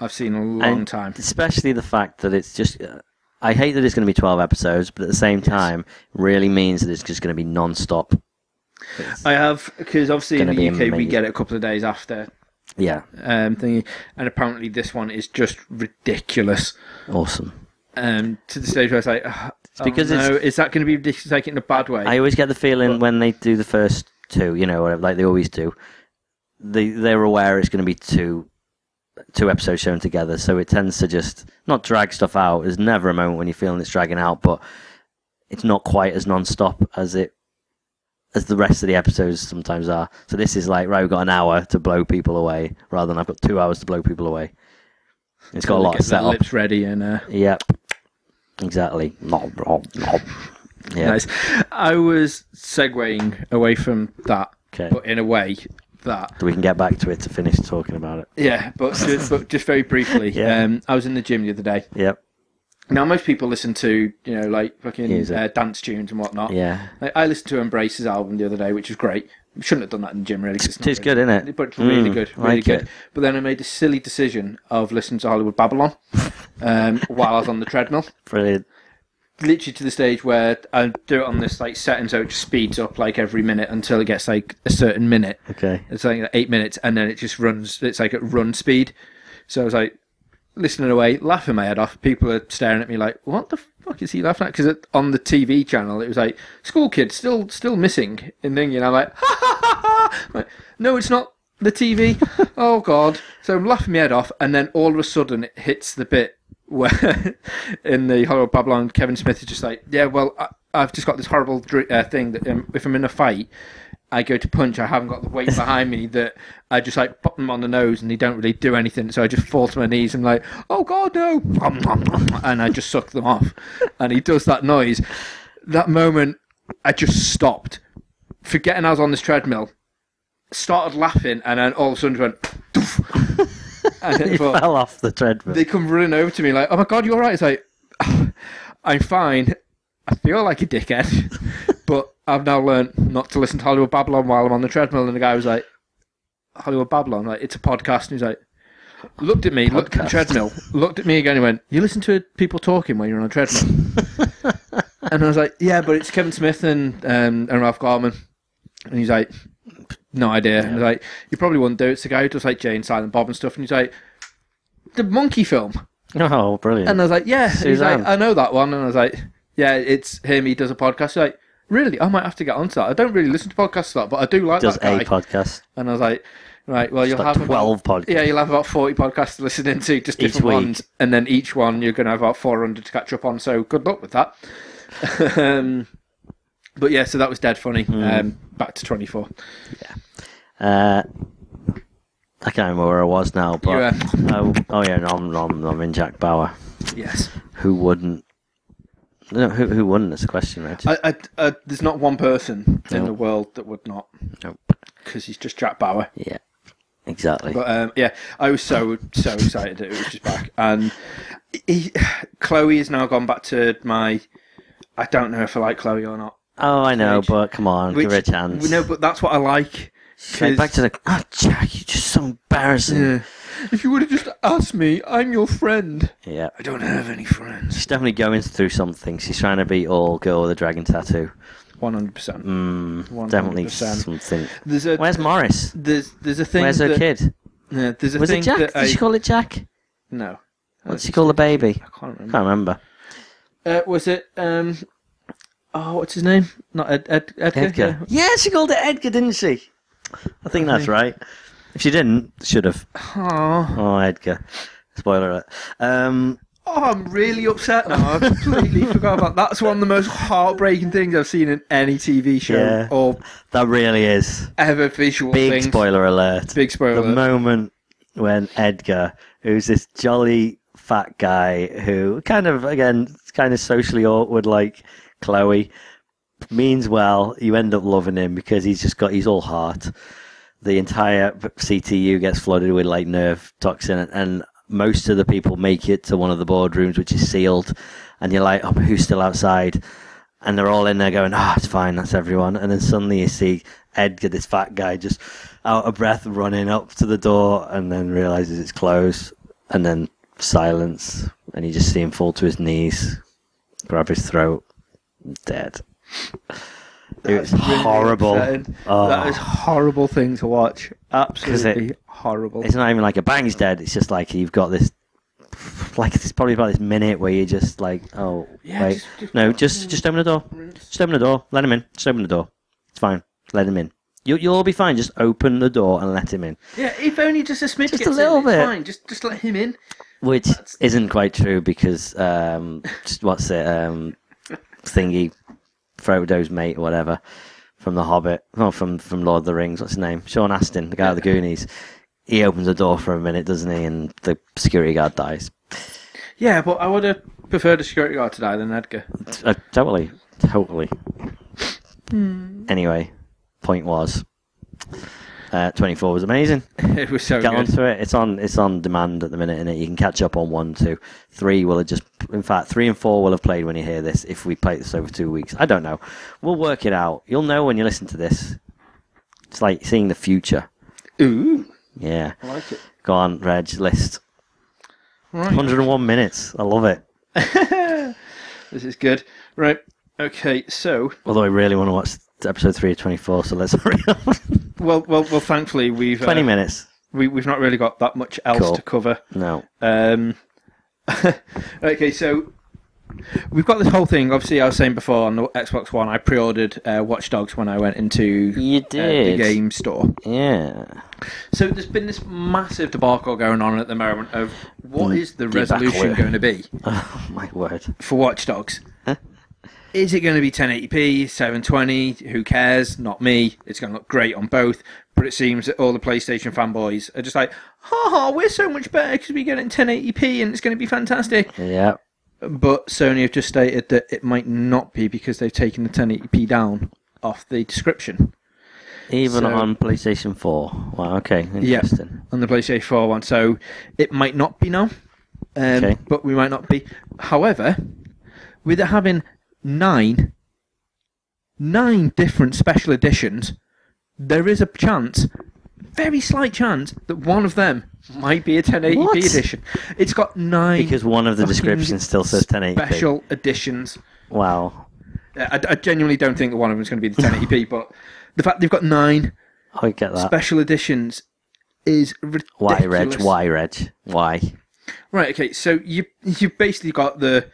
I've seen in a long and time. especially the fact that it's just. Uh, I hate that it's going to be twelve episodes, but at the same time, really means that it's just going to be non-stop. I have because obviously in the UK we get it a couple of days after Yeah, um, thingy, and apparently this one is just ridiculous. awesome. Um, to the stage where it's like, oh, because no, it's- is that going to be ridiculous? Like in a bad way? I always get the feeling But- when they do the first two, you know, like they always do, they they're aware it's going to be two two episodes shown together, so it tends to just not drag stuff out. There's never a moment when you're feeling it's dragging out, but it's not quite as non-stop as it as the rest of the episodes sometimes are. So this is like right, we've got an hour to blow people away, rather than I've got two hours to blow people away. It's got a lot of setup. lips ready and uh, Yep, exactly. Nom, nom, nom. Yeah. nice. I was segueing away from that, Okay. but in a way that we can get back to it to finish talking about it. yeah, but just, but just very briefly. Yeah. Um, I was in the gym the other day. Yep. Now most people listen to you know like fucking uh, dance tunes and whatnot. Yeah. Like, I listened to Embrace's album the other day, which was great. Shouldn't have done that in the gym, really. 'cause It's not good, really- isn't it? But it's really Mm, good, really like good. it. But then I made the silly decision of listening to Hollywood Babylon um, while I was on the treadmill. Brilliant. Literally to the stage where I do it on this like setting, so it just speeds up like every minute until it gets like a certain minute. Okay. It's like eight minutes, and then it just runs. It's like at run speed. So I was like listening away, laughing my head off. People are staring at me like, "What the fuck is he laughing at?" Because on the TV channel, it was like school kids still still missing in thingy, and I'm like, ha, ha, ha, ha. Like, "No, it's not the TV." oh god! So I'm laughing my head off, and then all of a sudden it hits the bit where in the Hollywood Babylon, Kevin Smith is just like, "Yeah, well, I, I've just got this horrible dr- uh, thing that um, if I'm in a fight." I go to punch, I haven't got the weight behind me that I just like pop them on the nose and they don't really do anything. So I just fall to my knees and like, oh god, no, and I just suck them off. And he does that noise. That moment, I just stopped, forgetting I was on this treadmill, started laughing, and then all of a sudden went, and it, fell off the treadmill. they come running over to me like, oh my god, you're all right? It's like, I'm fine. I feel like a dickhead, I've now learned not to listen to Hollywood Babylon while I'm on the treadmill. And the guy was like, Hollywood Babylon, like it's a podcast. And he's like, looked at me, looked at the treadmill, looked at me again, and went, "You listen to people talking when you're on a treadmill?" and I was like, "Yeah, but it's Kevin Smith and um, and Ralph Garman." And he's like, "No idea." And I was like, "You probably wouldn't do it." It's the guy who does like Jay and, Silent Bob and stuff. And he's like, "The monkey film." Oh, brilliant. And I was like, yeah. He's like, I know that one. And I was like, yeah, it's him. He does a podcast. He's like, really? I might have to get onto that. I don't really listen to podcasts a lot, but I do like Does that a podcast. and I was like, right, well, you'll like have 12 about, podcasts. Yeah, you'll have about 40 podcasts to listen into, just Each different week. ones. And then each one you're going to have about 400 to catch up on. So good luck with that. um, but yeah, so that was dead funny. Hmm. Um, back to 24. Uh, I can't remember where I was now, but You, oh, oh yeah, no, I'm, I'm, I'm in Jack Bauer. Yes. Who wouldn't? No, who who? It's a question, right? I, I, uh, there's not one person in the world that would not, Nope. because he's just Jack Bauer. Yeah, exactly. But um, yeah, I was so so excited that it was just back, and he, Chloe has now gone back to my. I don't know if I like Chloe or not. oh, I know, Which- but come on, give her a Which- chance. No, but that's what I like. Straight back to the. Oh, Jack, you're just so embarrassing. Yeah. If you would have just asked me, I'm your friend. Yeah. I don't have any friends. She's definitely going through something. She's trying to be all girl with a dragon tattoo. One hundred percent. Mm, definitely 100%. something. There's a Where's Morris? there's there's a thing. Where's her that, kid? Yeah, there's a Was thing it Jack? that Did I she call it Jack? no. What did she call the baby? I can't remember. Can't remember. Uh, was it um? Oh, what's his name? Not Ed, Ed Edgar. Edgar. Yeah, she called it Edgar, didn't she? I think that's right. If she didn't, should have. Oh, Oh, Edgar. Spoiler alert. Um, oh, I'm really upset now. I completely forgot about that's one of the most heartbreaking things I've seen in any TV show Yeah. or that really is. ever visual Big things. spoiler alert. Big spoiler. the alert. moment when Edgar, who's this jolly fat guy who kind of again kind of socially awkward like Chloe means well. You end up loving him because he's just got he's all heart. The entire CTU gets flooded with like nerve toxin, and most of the people make it to one of the boardrooms, which is sealed. And you're like, oh, who's still outside? And they're all in there going, oh, it's fine, that's everyone. And then suddenly you see Edgar, this fat guy, just out of breath, running up to the door, and then realizes it's closed. And then silence, and you just see him fall to his knees, grab his throat, dead. It was really horrible. upsetting. Oh. That is horrible thing to watch. it- Absolutely horrible. It's not even like a bang's dead. It's just like you've got this, like it's probably about this minute where you're just like, oh Yeah, wait, just- just- no, just just open the door. Just open the door. Let him in. Just open the door. It's fine. Let him in. You, you'll all be fine. Just open the door and let him in. Yeah, if only just a smidge Just a little in, bit. fine. Just just let him in. Which That's- isn't quite true because um, just what's it? Um, thingy, Frodo's mate or whatever from The Hobbit. No, from from Lord of the Rings. What's his name? Sean Astin, the guy with the Goonies. He opens the door for a minute, doesn't he? And the security guard dies. Yeah, but I would have preferred a security guard to die than Edgar. Uh, totally, totally. Anyway, point was, uh, twenty four was amazing. it was so Get good. onto it. It's on. It's on demand at the minute, and you can catch up on one, two, three. Will have just. In fact, three and four will have played when you hear this. If we play this over two weeks, I don't know. We'll work it out. You'll know when you listen to this. It's like seeing the future. Ooh, Yeah. I like it. Go on, Reg. List. Right. 101 minutes. I love it. this is good. Right. Okay. So, Although I really want to watch episode three of 24, so let's hurry up. Well, well, well. Thankfully, we've 20 uh, minutes. we, we've not really got that much else Cool. to cover. No. Um, okay, so we've got this whole thing. Obviously, I was saying before on the Xbox One, I pre-ordered uh, Watch Dogs when I went into You uh, the game store. Yeah. So there's been this massive debacle going on at the moment of what Mm, is the debacle. resolution going to be Oh, my word. for Watch Dogs. Is it going to be 1080p, 720? Who cares? Not me. It's going to look great on both. But it seems that all the PlayStation fanboys are just like, ha ha, we're so much better because we get it in 1080p and it's going to be fantastic. Yeah. But Sony have just stated that it might not be because they've taken the 1080p down off the description Even So- on PlayStation 4. Wow, okay. Yeah. Interesting. on the PlayStation 4 one. So it might not be now. Um, Okay. But we might not be. However, with it having nine, nine different special editions, there is a chance, very slight chance, that one of them might be a 1080p What? edition. It's got nine Because one of the fucking descriptions still says 1080p. special editions. Wow. Uh, I, I genuinely don't think that one of them is going to be the 1080p, but the fact they've got nine I get that. special editions is ridiculous. Why, Reg? Why, Reg? Why? Right. Okay. So you you've basically got the.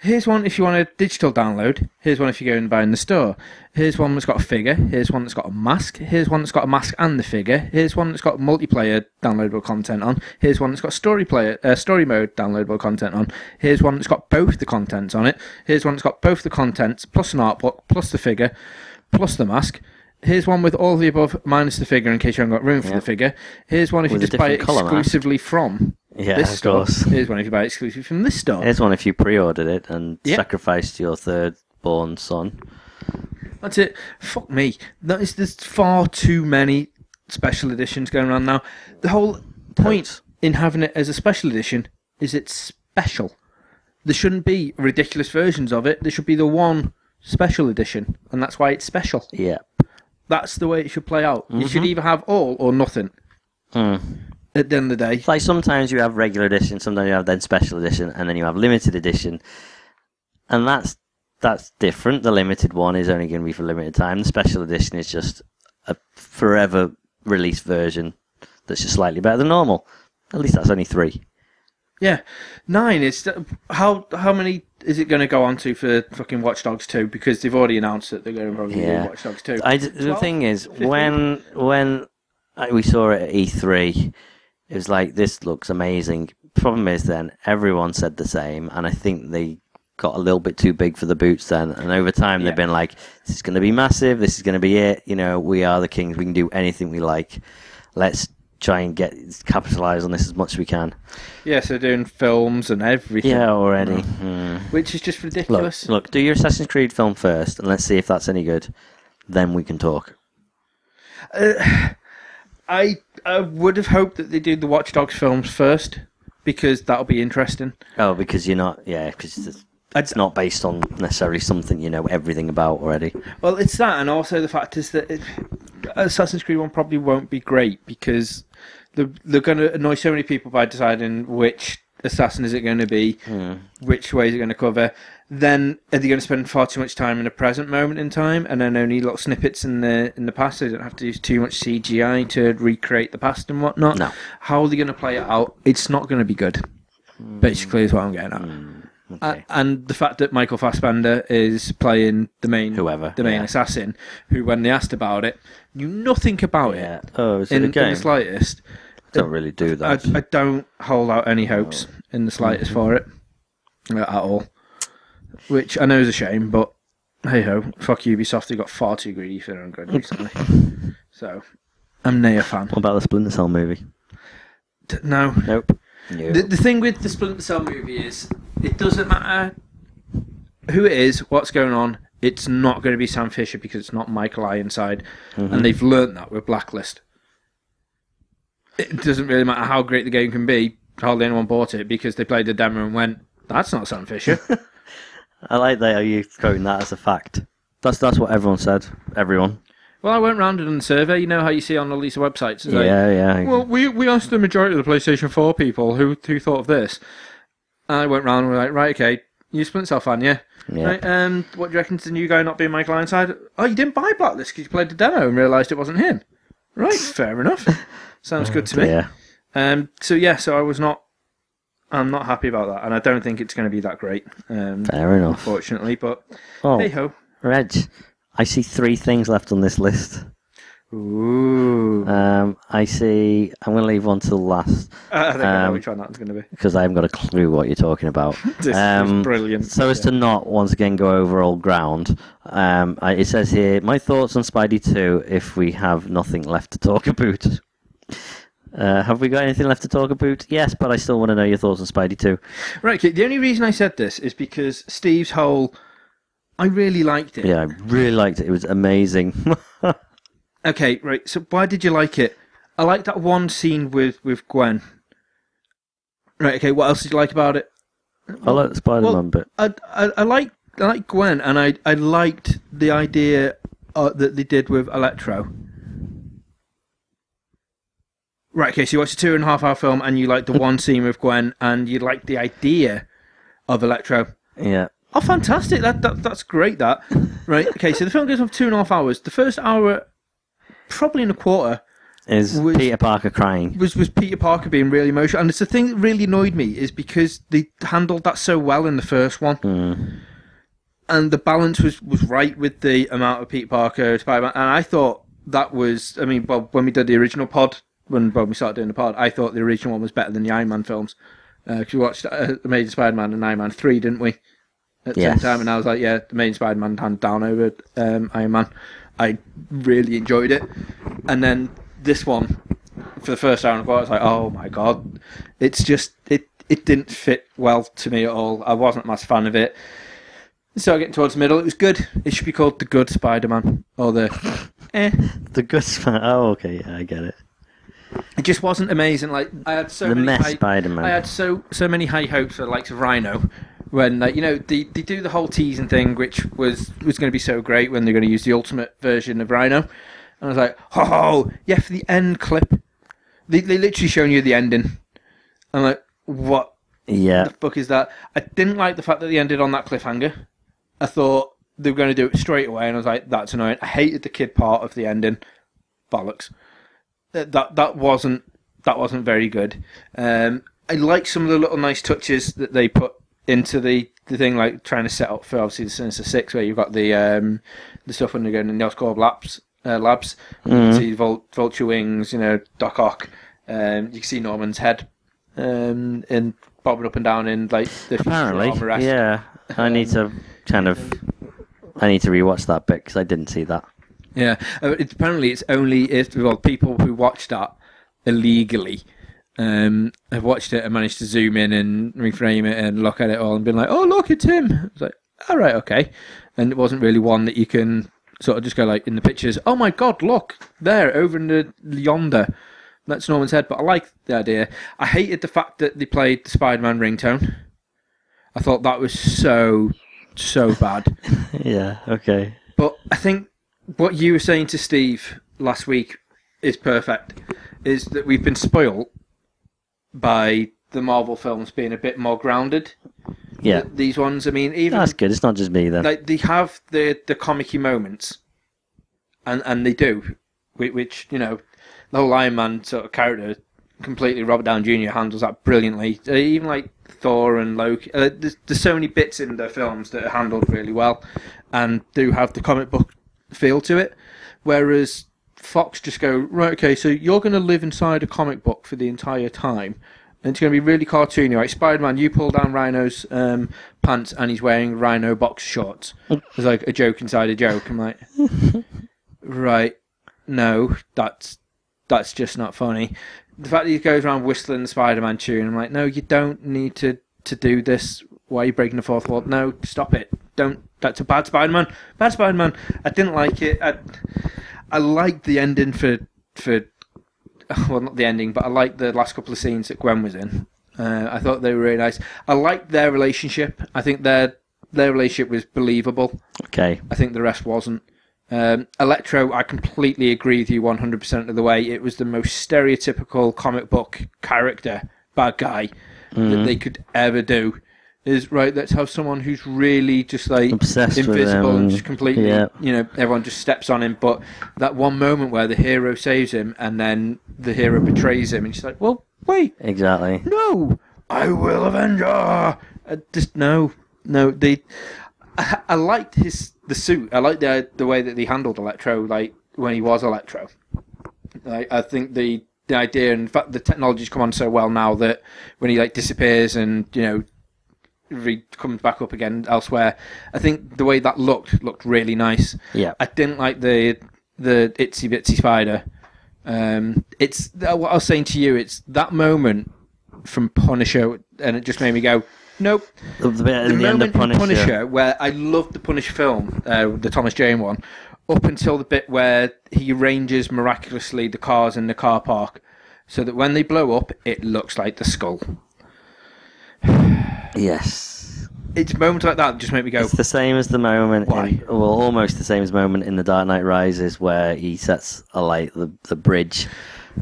Here's one if you want a digital download. Here's one if you go and buy in the store. Here's one that's got a figure. Here's one that's got a mask. Here's one that's got a mask and the figure. Here's one that's got multiplayer downloadable content on. Here's one that's got story player uh, story mode downloadable content on. Here's one that's got both the contents on it. Here's one that's got both the contents plus an art book plus the figure plus the mask. Here's one with all the above minus the figure in case you haven't got room for Yeah. the figure. Here's one if With a you just buy it different colour mask. exclusively from Yeah, this of store. course. Here's one if you buy it exclusively from this store. Here's one if you pre-ordered it and Yeah. sacrificed your third-born son. That's it. Fuck me. That is there's far too many special editions going around now. The whole point Totes. in having it as a special edition is it's special. There shouldn't be ridiculous versions of it. There should be the one special edition, and that's why it's special. Yeah. That's the way it should play out. You should either have all or nothing. Mm. At the end of the day, It's like sometimes you have regular edition, sometimes you have then special edition, and then you have limited edition, and that's that's different. The limited one is only going to be for limited time. The special edition is just a forever release version that's just slightly better than normal. At least that's only three. Yeah, nine is how how many is it going to go on to for fucking Watch Dogs two? Because they've already announced that they're going to probably Yeah. do Watch Dogs two. I the 12? thing is, 15? when when I, we saw it at E3, it was like this looks amazing. Problem is, then everyone said the same, and I think they got a little bit too big for the boots. Then, and over time, Yeah. they've been like, "This is going to be massive. This is going to be it. You know, we are the kings. We can do anything we like. Let's try and get capitalize on this as much as we can. Yeah, so doing films and everything. Yeah, already. Hmm. Which is just ridiculous. look, do your Assassin's Creed film first, and let's see if that's any good. Then we can talk. I I would have hoped that they do the Watch Dogs films first because that'll be interesting. Oh, because you're not, yeah, because it's, it's not based on necessarily something you know everything about already. Well, it's that, and also the fact is that it, Assassin's Creed One probably won't be great because they're, they're going to annoy so many people by deciding which assassin is it going to be, hmm. which way is it going to cover. Then are they going to spend far too much time in the present moment in time, and then only little snippets in the in the past? So they don't have to use too much CGI to recreate the past and whatnot. No. How are they going to play it out? It's not going to be good. Hmm. Basically, is what I'm getting at. Hmm. Uh, okay. Uh, and the fact that Michael Fassbender is playing the main Whoever, the main yeah. assassin, who when they asked about it, knew nothing about yeah. Oh, it Oh, is it in, in the slightest. Don't really do that. I don't hold out any hopes in the slightest for it uh, at all, which I know is a shame, but hey ho, fuck Ubisoft. They got far too greedy for their own good recently. so I'm nay a fan. what about the Splinter Cell movie? T- No, Nope. No. The, the thing with the Splinter Cell movie is it doesn't matter who it is, what's going on. It's not going to be Sam Fisher because it's not Michael Ironside, and they've learnt that with Blacklist. It doesn't really matter how great the game can be. Hardly anyone bought it because they played the demo and went, "That's not Sam Fisher." I like that. Are you quoting that as a fact? That's that's what everyone said. Everyone. well, I went round and done the survey. You know how you see on all these websites. It's like, yeah, yeah. Well, we we asked the majority of the PlayStation 4 people who who thought of this. And I went round and were like, right, okay, you Splinter Cell fan, yeah? Yeah. Right, um, what do you reckon to the new guy not being Michael Ironside? Oh, you didn't buy Blacklist because you played the demo and realised it wasn't him. Right, fair enough. Sounds good to me. yeah. Um, so yeah, so I was not, I'm not happy about that, and I don't think it's going to be that great. Um, Fair enough. unfortunately, but Oh, hey ho. Reg, I see three things left on this list. Ooh, Um, I see. I'm going to leave one till last I think I know um, which one that's going to be. because I haven't got a clue what you're talking about. This um, is brilliant. So as to not once again go over old ground, um, I, it says here my thoughts on Spidey Two. If we have nothing left to talk about, uh, have we got anything left to talk about? Yes, but I still want to know your thoughts on Spidey Two. Right, okay, the only reason I said this is because Steve's whole. I really liked it. Yeah, I really liked it. It was amazing. Okay, right. So why did you like it? I liked that one scene with with Gwen. Right. Okay. What else did you like about it? I like the Spider-Man Well, bit. I I, I like I like Gwen, and I I liked the idea uh, that they did with Electro. Right. Okay. So you watched a two and a half hour film, and you liked the one scene with Gwen, and you liked the idea of Electro. Yeah, Oh, fantastic! That, that that's great. That right. Okay. So the film goes on for two and a half hours. The first hour, probably in a quarter, is Was- Peter Parker crying? was was Peter Parker being really emotional, and it's the thing that really annoyed me is because they handled that so well in the first one, Mm. and the balance was was right with the amount of Peter Parker Spider-Man, and I thought that was, I mean, well, when we did the original pod, when when we started doing the pod, I thought the original one was better than the Iron Man films. Because we watched uh, Amazing Spider-Man and Iron Man three, didn't we? At the Yes. same time, and I was like, yeah, Amazing Spider-Man hand down over um, Iron Man. I really enjoyed it, and then this one for the first hour and a quarter, I was like, oh my god, it's just it it didn't fit well to me at all. I wasn't a massive fan of it. So getting towards the middle, it was good. It should be called the Good Spider-Man or the eh. The good Spider. Oh, okay, yeah, I get it. It just wasn't amazing. Like I had so the many mess high, Spider-Man. I had so so many high hopes for the likes of Rhino when like you know they, they do the whole teasing thing which was was going to be so great when they're going to use the ultimate version of Rhino. And I was like oh yeah for the end clip. They they literally showing you the ending. I'm like what yeah, the fuck is that? I didn't like the fact that they ended on that cliffhanger. I thought they were going to do it straight away and I was like that's annoying. I hated the kid part of the ending. Bollocks that that, that wasn't that wasn't very good. Um, I like some of the little nice touches that they put into the, the thing, like trying to set up for obviously the Sinister Six, where you've got the um, the stuff when they're going in the Oscorp labs. Uh, labs, you can see Vul- vulture wings, you know, Doc Ock. Um, you can see Norman's head, um, and bobbing up and down in like the apparently, yeah. I need to kind of. I need to rewatch that bit because I didn't see that. Yeah, uh, it, apparently it's only if well people who watch that illegally. Um, I've watched it and managed to zoom in and reframe it and look at it all and been like, oh look, it's him. I was like, all right, okay. And it wasn't really one that you can sort of just go like in the pictures. Oh my god, look there over in the yonder. That's Norman's head. But I like the idea. I hated the fact that they played the Spider-Man ringtone. I thought that was so so bad. Yeah. Okay. But I think what you were saying to Steve last week is perfect. Is that we've been spoilt by the Marvel films being a bit more grounded. Yeah. Th- These ones, I mean, even That's good. It's not just me then. like they have the the comicky moments, and and they do, which, which you know, the whole Iron Man sort of character, completely Robert Downey Jr. handles that brilliantly. Uh, even like Thor and Loki, uh, there's, there's so many bits in the films that are handled really well, and do have the comic book feel to it. Whereas Fox just go right, okay, so you're going to live inside a comic book for the entire time. And it's going to be really cartoony. Like Spider Man, you pull down Rhino's um, pants and he's wearing Rhino box shorts. It's like a joke inside a joke. I'm like, right, no, that's that's just not funny. The fact that he goes around whistling the Spider Man tune, I'm like, no, you don't need to, to do this. Why are you breaking the fourth wall? No, stop it. Don't. That's a bad Spider Man. Bad Spider Man. I didn't like it. I, I liked the ending for for well, not the ending, but I liked the last couple of scenes that Gwen was in. Uh, I thought they were really nice. I liked their relationship. I think their their relationship was believable. Okay. I think the rest wasn't. Um, Electro, I completely agree with you 100% of the way. It was the most stereotypical comic book character, bad guy, that they could ever do. Is right, let's have someone who's really just like Obsessed invisible and just completely, Yeah. you know, everyone just steps on him. But that one moment where the hero saves him and then the hero betrays him, and she's like, well, wait, Exactly. no, I will avenge her. Uh, just no, no. They, I, I liked his the suit. I liked the the way that they handled Electro, like when he was Electro. Like I think the the idea, and in fact, the technology's come on so well now that when he like disappears and you know. Re- comes back up again elsewhere. I think the way that looked looked really nice. Yeah. I didn't like the the itsy bitsy spider. Um, it's uh, what I was saying to you. It's that moment from Punisher, and it just made me go, nope. The, the bit The the end moment of Punisher. Punisher where I loved the Punisher film, uh, the Thomas Jane one, up until the bit where he arranges miraculously the cars in the car park, so that when they blow up, it looks like the skull. Yes. It's moments like that that just make me go, It's the same as the moment, Why? in, well, almost the same as moment in The Dark Knight Rises where he sets alight the, the bridge.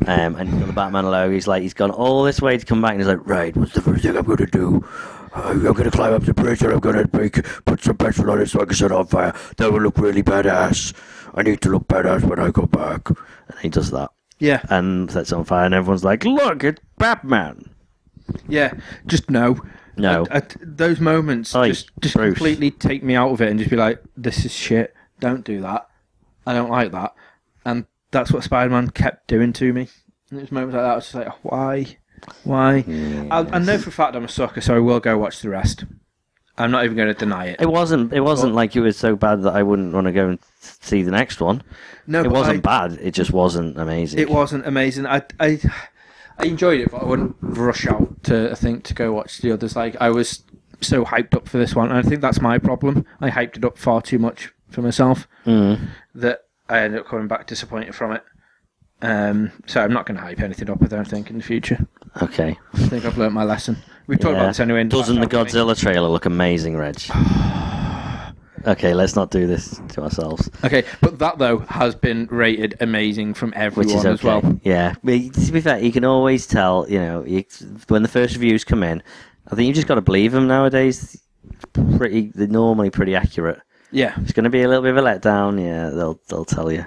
Um, and the Batman logo. He's like, he's gone all this way to come back, and he's like, right, what's the first thing I'm going to do? I'm going to climb up the bridge, and I'm going to make put some petrol on it so I can set it on fire. That will look really badass. I need to look badass when I go back. And he does that, yeah, and sets it on fire, and everyone's like, look, it's Batman. Yeah, just no. No. I- I- those moments Oi, just just Bruce. completely take me out of it and just be like, this is shit. Don't do that. I don't like that. And that's what Spider-Man kept doing to me. And it was moments like that. I was just like, why, why? I, I know for a fact I'm a sucker, so I will go watch the rest. I'm not even going to deny it. It wasn't. It wasn't Well- like it was so bad that I wouldn't want to go and see the next one. No, it wasn't I- bad. It just wasn't amazing. It wasn't amazing. I, I, I enjoyed it, but I wouldn't rush out to I think to go watch the others. Like I was so hyped up for this one, and I think that's my problem. I hyped it up far too much for myself Mm. that I ended up coming back disappointed from it. Um, so I'm not going to hype anything up. I don't think in the future. Okay. I think I've learnt my lesson. We've talked Yeah. about this anyway. Doesn't the Godzilla trailer look amazing, Reg? okay, let's not do this to ourselves. Okay, but that though has been rated amazing from Which everyone is okay. as well. Yeah. But to be fair, you can always tell. You know, you, when the first reviews come in, I think you just got to believe them nowadays. Pretty, they're normally pretty accurate. Yeah, It's going to be a little bit of a letdown. Yeah, they'll they'll tell you.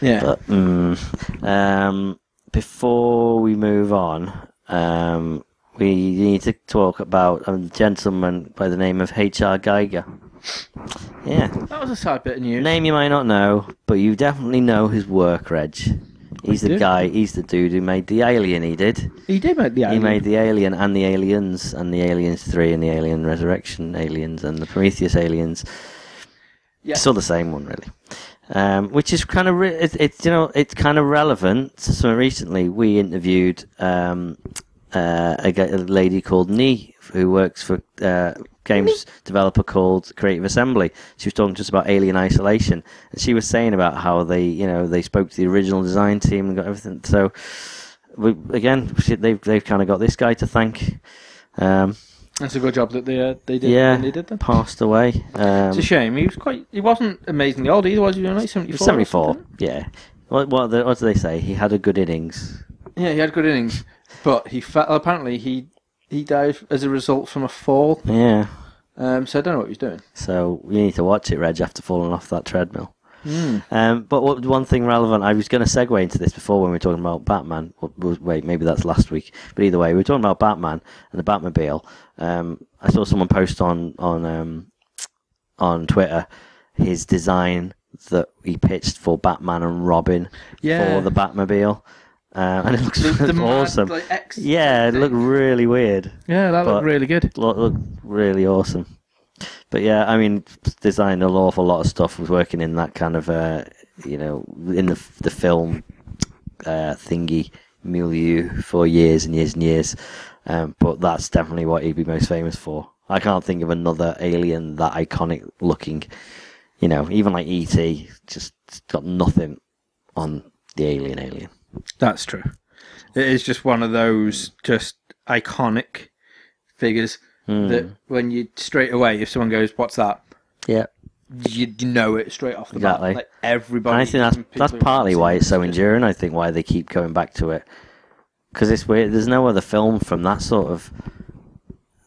yeah. But mm, um, before we move on, um, we need to talk about a gentleman by the name of H.R. Giger. Yeah, that was a sad bit of news. name you might not know, but you definitely know his work, Reg. He's the do. guy. He's the dude who made the Alien. He did. He did make the He made the Alien and the Aliens and the Aliens Three and the Alien Resurrection Aliens and the Prometheus Aliens. Yeah. Still the same one, really. um, which is kind of re- it's, it's you know it's kind of relevant. So recently we interviewed um, uh, a, g- a lady called Nee who works for uh, games developer called Creative Assembly. She was talking to us about Alien Isolation, and she was saying about how they you know they spoke to the original design team and got everything. So we, again, they've they've kind of got this guy to thank. Um, It's a good job that they uh, they did. yeah, they did them. passed away. Um, It's a shame. He was quite. He wasn't amazingly old either. Was he? Like seventy four. 74, yeah. What, what, the, what do they say? He had a good innings. Yeah, he had good innings, but he fell. Apparently, he he died as a result from a fall. Yeah. Um, so I don't know what he was doing. So you need to watch it, Reg, after falling off that treadmill. Hmm. Um, but what, one thing relevant, I was going to segue into this before when we were talking about Batman. Or, wait, maybe that's last week. But either way, we were talking about Batman and the Batmobile. Um, I saw someone post on on um, on Twitter his design that he pitched for Batman and Robin Yeah. for the Batmobile, uh, and it looks The, the mad, awesome. like, yeah, it looked really weird. Yeah, that looked really good. Look, look really awesome. But yeah, I mean, designed an awful lot of stuff. Was working in that kind of, uh, you know, in the the film uh, thingy milieu for years and years and years. Um, but that's definitely what he'd be most famous for. I can't think of another alien that iconic looking. You know, even like ET, just got nothing on the alien. Alien. That's true. It is just one of those just iconic figures Hmm. that when you straight away, if someone goes, "What's that?" Yeah. you, you know it straight off the Exactly. bat. Like everybody. And I think that's that's partly why it's so enduring. I think why they keep going back to it because it's weird. There's no other film from that sort of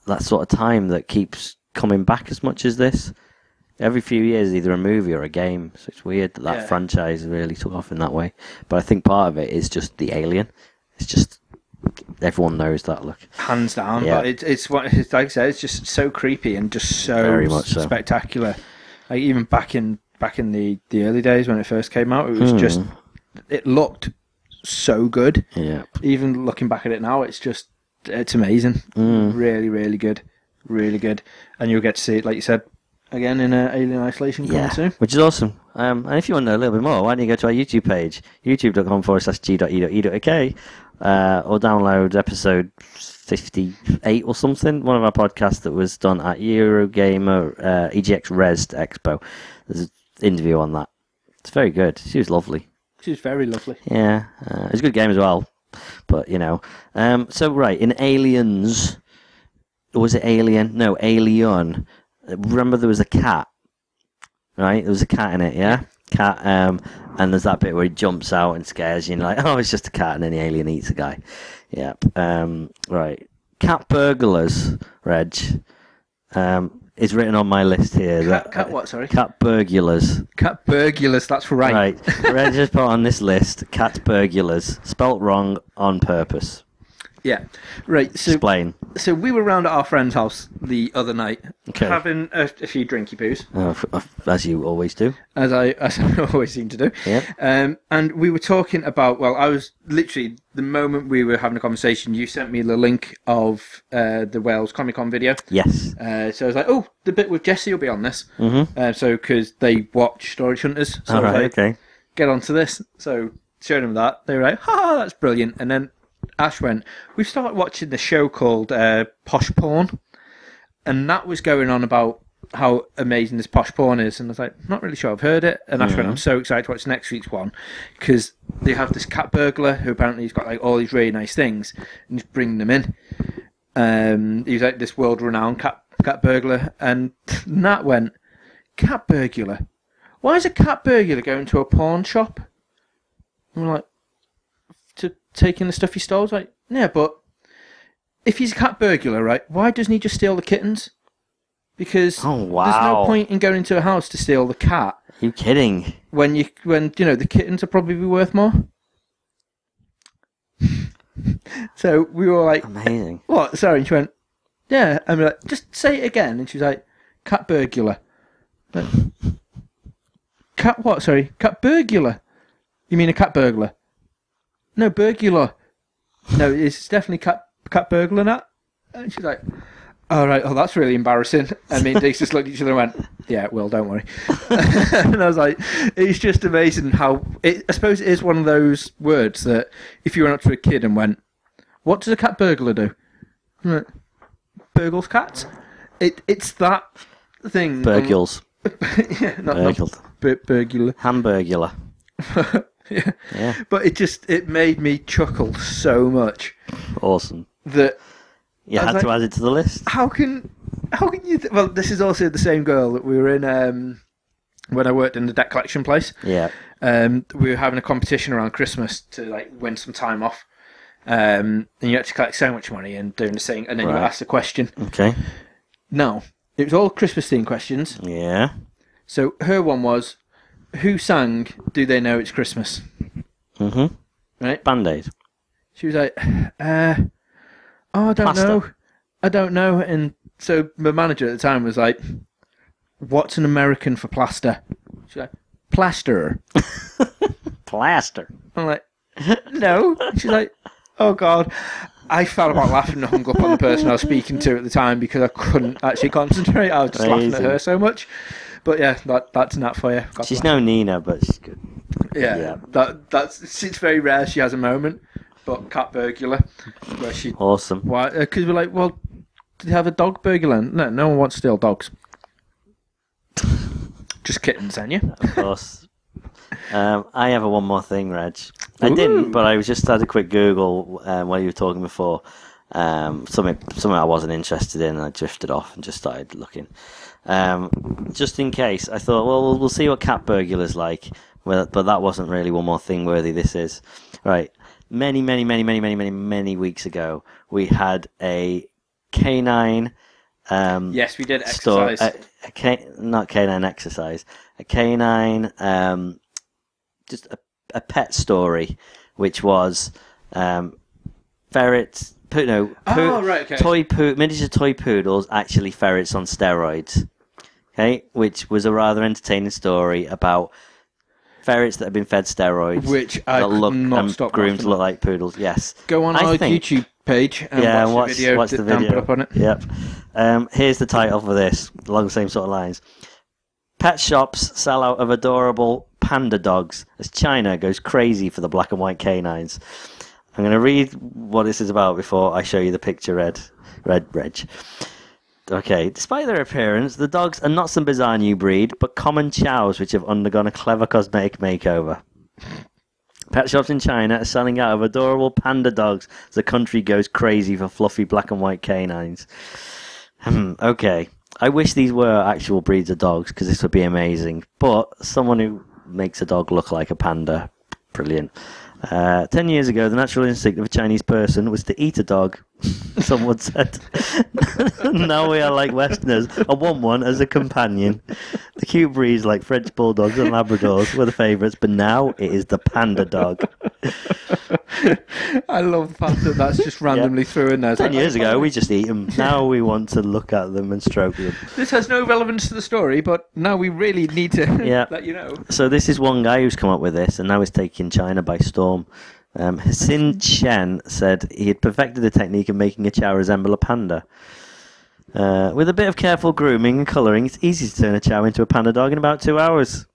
that sort of time that keeps coming back as much as this. Every few years, either a movie or a game. So it's weird that that Yeah. franchise really took off in that way. But I think part of it is just the alien. It's just everyone knows that look. hands down. Yeah. But it, it's what it's like I said, it's just so creepy and just so, Very much so. spectacular. Like even back in back in the, the early days when it first came out, it was just Hmm. it looked so good. Yeah. Even looking back at it now, it's just it's amazing. Mm. Really, really good, really good. And you'll get to see it, like you said, again in uh, Alien Isolation coming Yeah, soon. which is awesome. Um, and if you want to know a little bit more, why don't you go to our YouTube page, youtube.com forward slash g.e.e.uk, uh, or download episode 58 or something, one of our podcasts that was done at Eurogamer uh, EGX Rezzed Expo. There's an interview on that. It's very good. She was lovely. She's very lovely. Yeah, uh, it's a good game as well. But, you know. Um, so, right, in Aliens, or was it Alien? No, Alien. Remember there was a cat, right? There was a cat in it, yeah? Cat, um, and there's that bit where he jumps out and scares you, and you're like, oh, it's just a cat, and then the alien eats a guy. Yep. Um, right. Cat burglars, Reg, um, is written on my list here. Cat, that- cat what? Sorry, Cat burglars. cat burglars. That's right. Right. Reg has put on this list cat burglars, spelt wrong on purpose. Yeah. Right. So Explain. so we were round at our friend's house the other night, Okay. having a, a few drinky poos, f- f- as you always do. as I as I always seem to do. Yep. Um, and we were talking about. Well, I was literally the moment we were having a conversation. You sent me the link of uh, the Wales Comic Con video. Yes. Uh, so I was like, oh, the bit with Jesse will be on this. Mm-hmm. Uh, so because they watch Storage Hunters, so All I was right. like, Okay. get onto this. So showed them that. They were like, ha, that's brilliant. And then Ash went, we've started watching the show called uh, Posh Pawn. And that was going on about how amazing this Posh Pawn is. And I was like, not really sure I've heard it. And Ash went, I'm so excited to watch next week's one because they have this cat burglar who apparently has got like all these really nice things and he's bringing them in. Um, he's like this world renowned cat, cat burglar. And Nat went, cat burglar? Why is a cat burglar going to a pawn shop? And we're like, taking the stuff he stole? It's like, yeah, but if he's a cat burglar, right, why doesn't he just steal the kittens? Because Oh, there's no point in going into a house to steal the cat you kidding? when you when you know the kittens are probably be worth more. so we were like, Amazing. what? Sorry, and she went, yeah. And we're like, just say it again. And she was like, cat burglar. Like, cat what? Sorry, cat burglar. You mean a cat burglar? No, burglar. No, it's definitely cat cat burglar. That. And she's like, all right, oh, that's really embarrassing. And me and Dix just looked at each other and went, yeah, it will, don't worry. and I was like, it's just amazing how, it, I suppose it is one of those words that if you went up to a kid and went, what does a cat burglar do? I'm like, Burgles cats? It, it's that thing. Burgles. yeah, not, not Burgled. bur- burglar. Hamburgular. yeah. Yeah. But it just, it made me chuckle so much Awesome. that You had to add it to the list. how can how can you th- well this is also the same girl that we were in um when i worked in the debt collection place Yeah. um we were having a competition around christmas to like win some time off um and you had to collect so much money and doing the thing and then you Right. asked a question Okay. no it was all christmas themed questions Yeah. so her one was who sang do they know it's christmas Mm-hmm. right Band Aid. She was like, uh, oh, I don't know. I don't know. And so my manager at the time was like, what's an American for plaster? She's like, plasterer. Plaster. I'm like, no. She's like, oh, God. I fell about laughing and hung up on the person I was speaking to at the time because I couldn't actually concentrate. I was just laughing at her so much. But yeah, that, that's that for you. God She's bless. no Nina, but she's good. Yeah, Yeah. that that's it's very rare she has a moment. But cat burglar, where she Awesome. Why? Because we're like, well, do they have a dog burglar? No, no one wants to steal dogs. Just kittens, then, yeah. Of course. um, I have a one more thing, Reg. I didn't, but I was just had a quick Google um, while you were talking before. Um, something something I wasn't interested in, and I drifted off and just started looking. Um, just in case, I thought, well, we'll, we'll see what cat burglar's like. Well, but that wasn't really one more thing worthy. This is right. Many, many, many, many, many, many, many weeks ago, we had a canine. Um, Yes, we did store, exercise. a, a ca- not canine exercise, a canine, um, just a, a pet story, which was um, ferrets. Poo, no, poo, Oh, right, okay. toy poo, miniature toy poodles, actually ferrets on steroids. Okay, which was a rather entertaining story about ferrets that have been fed steroids, Which I that could look not and stop groomed laughing to look like poodles. Yes, Go on I our think- YouTube page and yeah, watch, watch, the video watch that the Dan video. put up on it. Yep. Um, here's the title for this, along the same sort of lines. Pet shops sell out of adorable panda dogs as China goes crazy for the black and white canines. I'm going to read what this is about before I show you the picture, Red. Red, Reg. Okay, despite their appearance, the dogs are not some bizarre new breed, but common chows which have undergone a clever cosmetic makeover. Pet shops in China are selling out of adorable panda dogs as the country goes crazy for fluffy black and white canines. Hmm, okay. I wish these were actual breeds of dogs because this would be amazing. But someone who makes a dog look like a panda, brilliant. Uh, ten years ago, the natural instinct of a Chinese person was to eat a dog. Someone said. now we are like Westerners. I want one as a companion. The cute breeds like French bulldogs and Labradors were the favourites, but now it is the panda dog. I love the fact that that's just randomly through in there. Ten like, years ago, we just eat them. Now we want to look at them and stroke them. This has no relevance to the story, but now we really need to Yeah. let you know. So this is one guy who's come up with this, and now he's taking China by storm. Um, Chen said he had perfected the technique of making a chow resemble a panda. Uh, with a bit of careful grooming and colouring, it's easy to turn a chow into a panda dog in about two hours.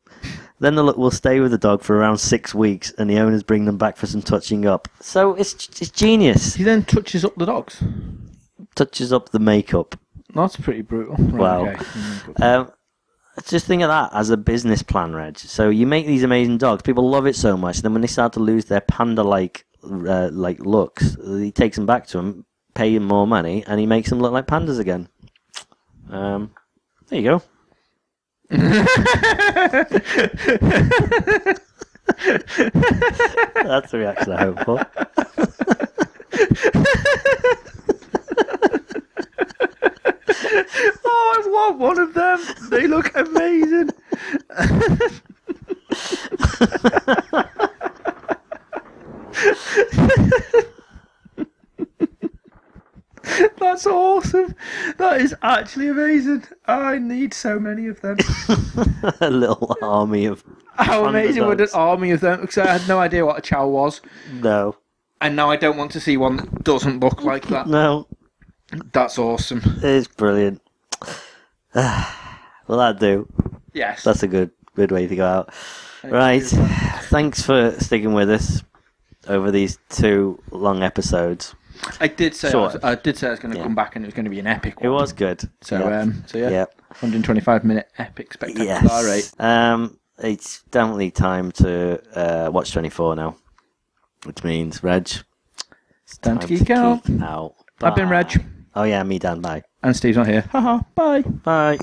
Then the look will stay with the dog for around six weeks, and the owners bring them back for some touching up. So it's it's genius. He then touches up the dogs. Touches up the makeup. That's pretty brutal. Right, Wow. okay. Um, just think of that as a business plan, Reg. So you make these amazing dogs, people love it so much. Then when they start to lose their panda-like uh, like looks, he takes them back to him, pay him more money, and he makes them look like pandas again. Um, there you go. That's the reaction I hope for. Oh, I want one of them. They look amazing. That's awesome. That is actually amazing. I need so many of them. a little army of How amazing would an army of them? Because I had no idea what a chow was, no, and now I don't want to see one that doesn't look like that. no. That's awesome. It's brilliant. well, that do. Yes. That's a good good way to go out. Right. Thanks for sticking with us over these two long episodes. I did say I, Sure. was, I did say I was going to Yeah. come back and it was going to be an epic It was good. So Yeah. um, so yeah, Yeah. 125 minute epic spectacular. Yes. All right. Um, it's definitely time to uh, watch 24 now, which means Reg. It's Time to geek out. geek out. I've been Reg. Oh yeah, me Dan. Bye. And Steve's not here. Haha. Bye. Bye.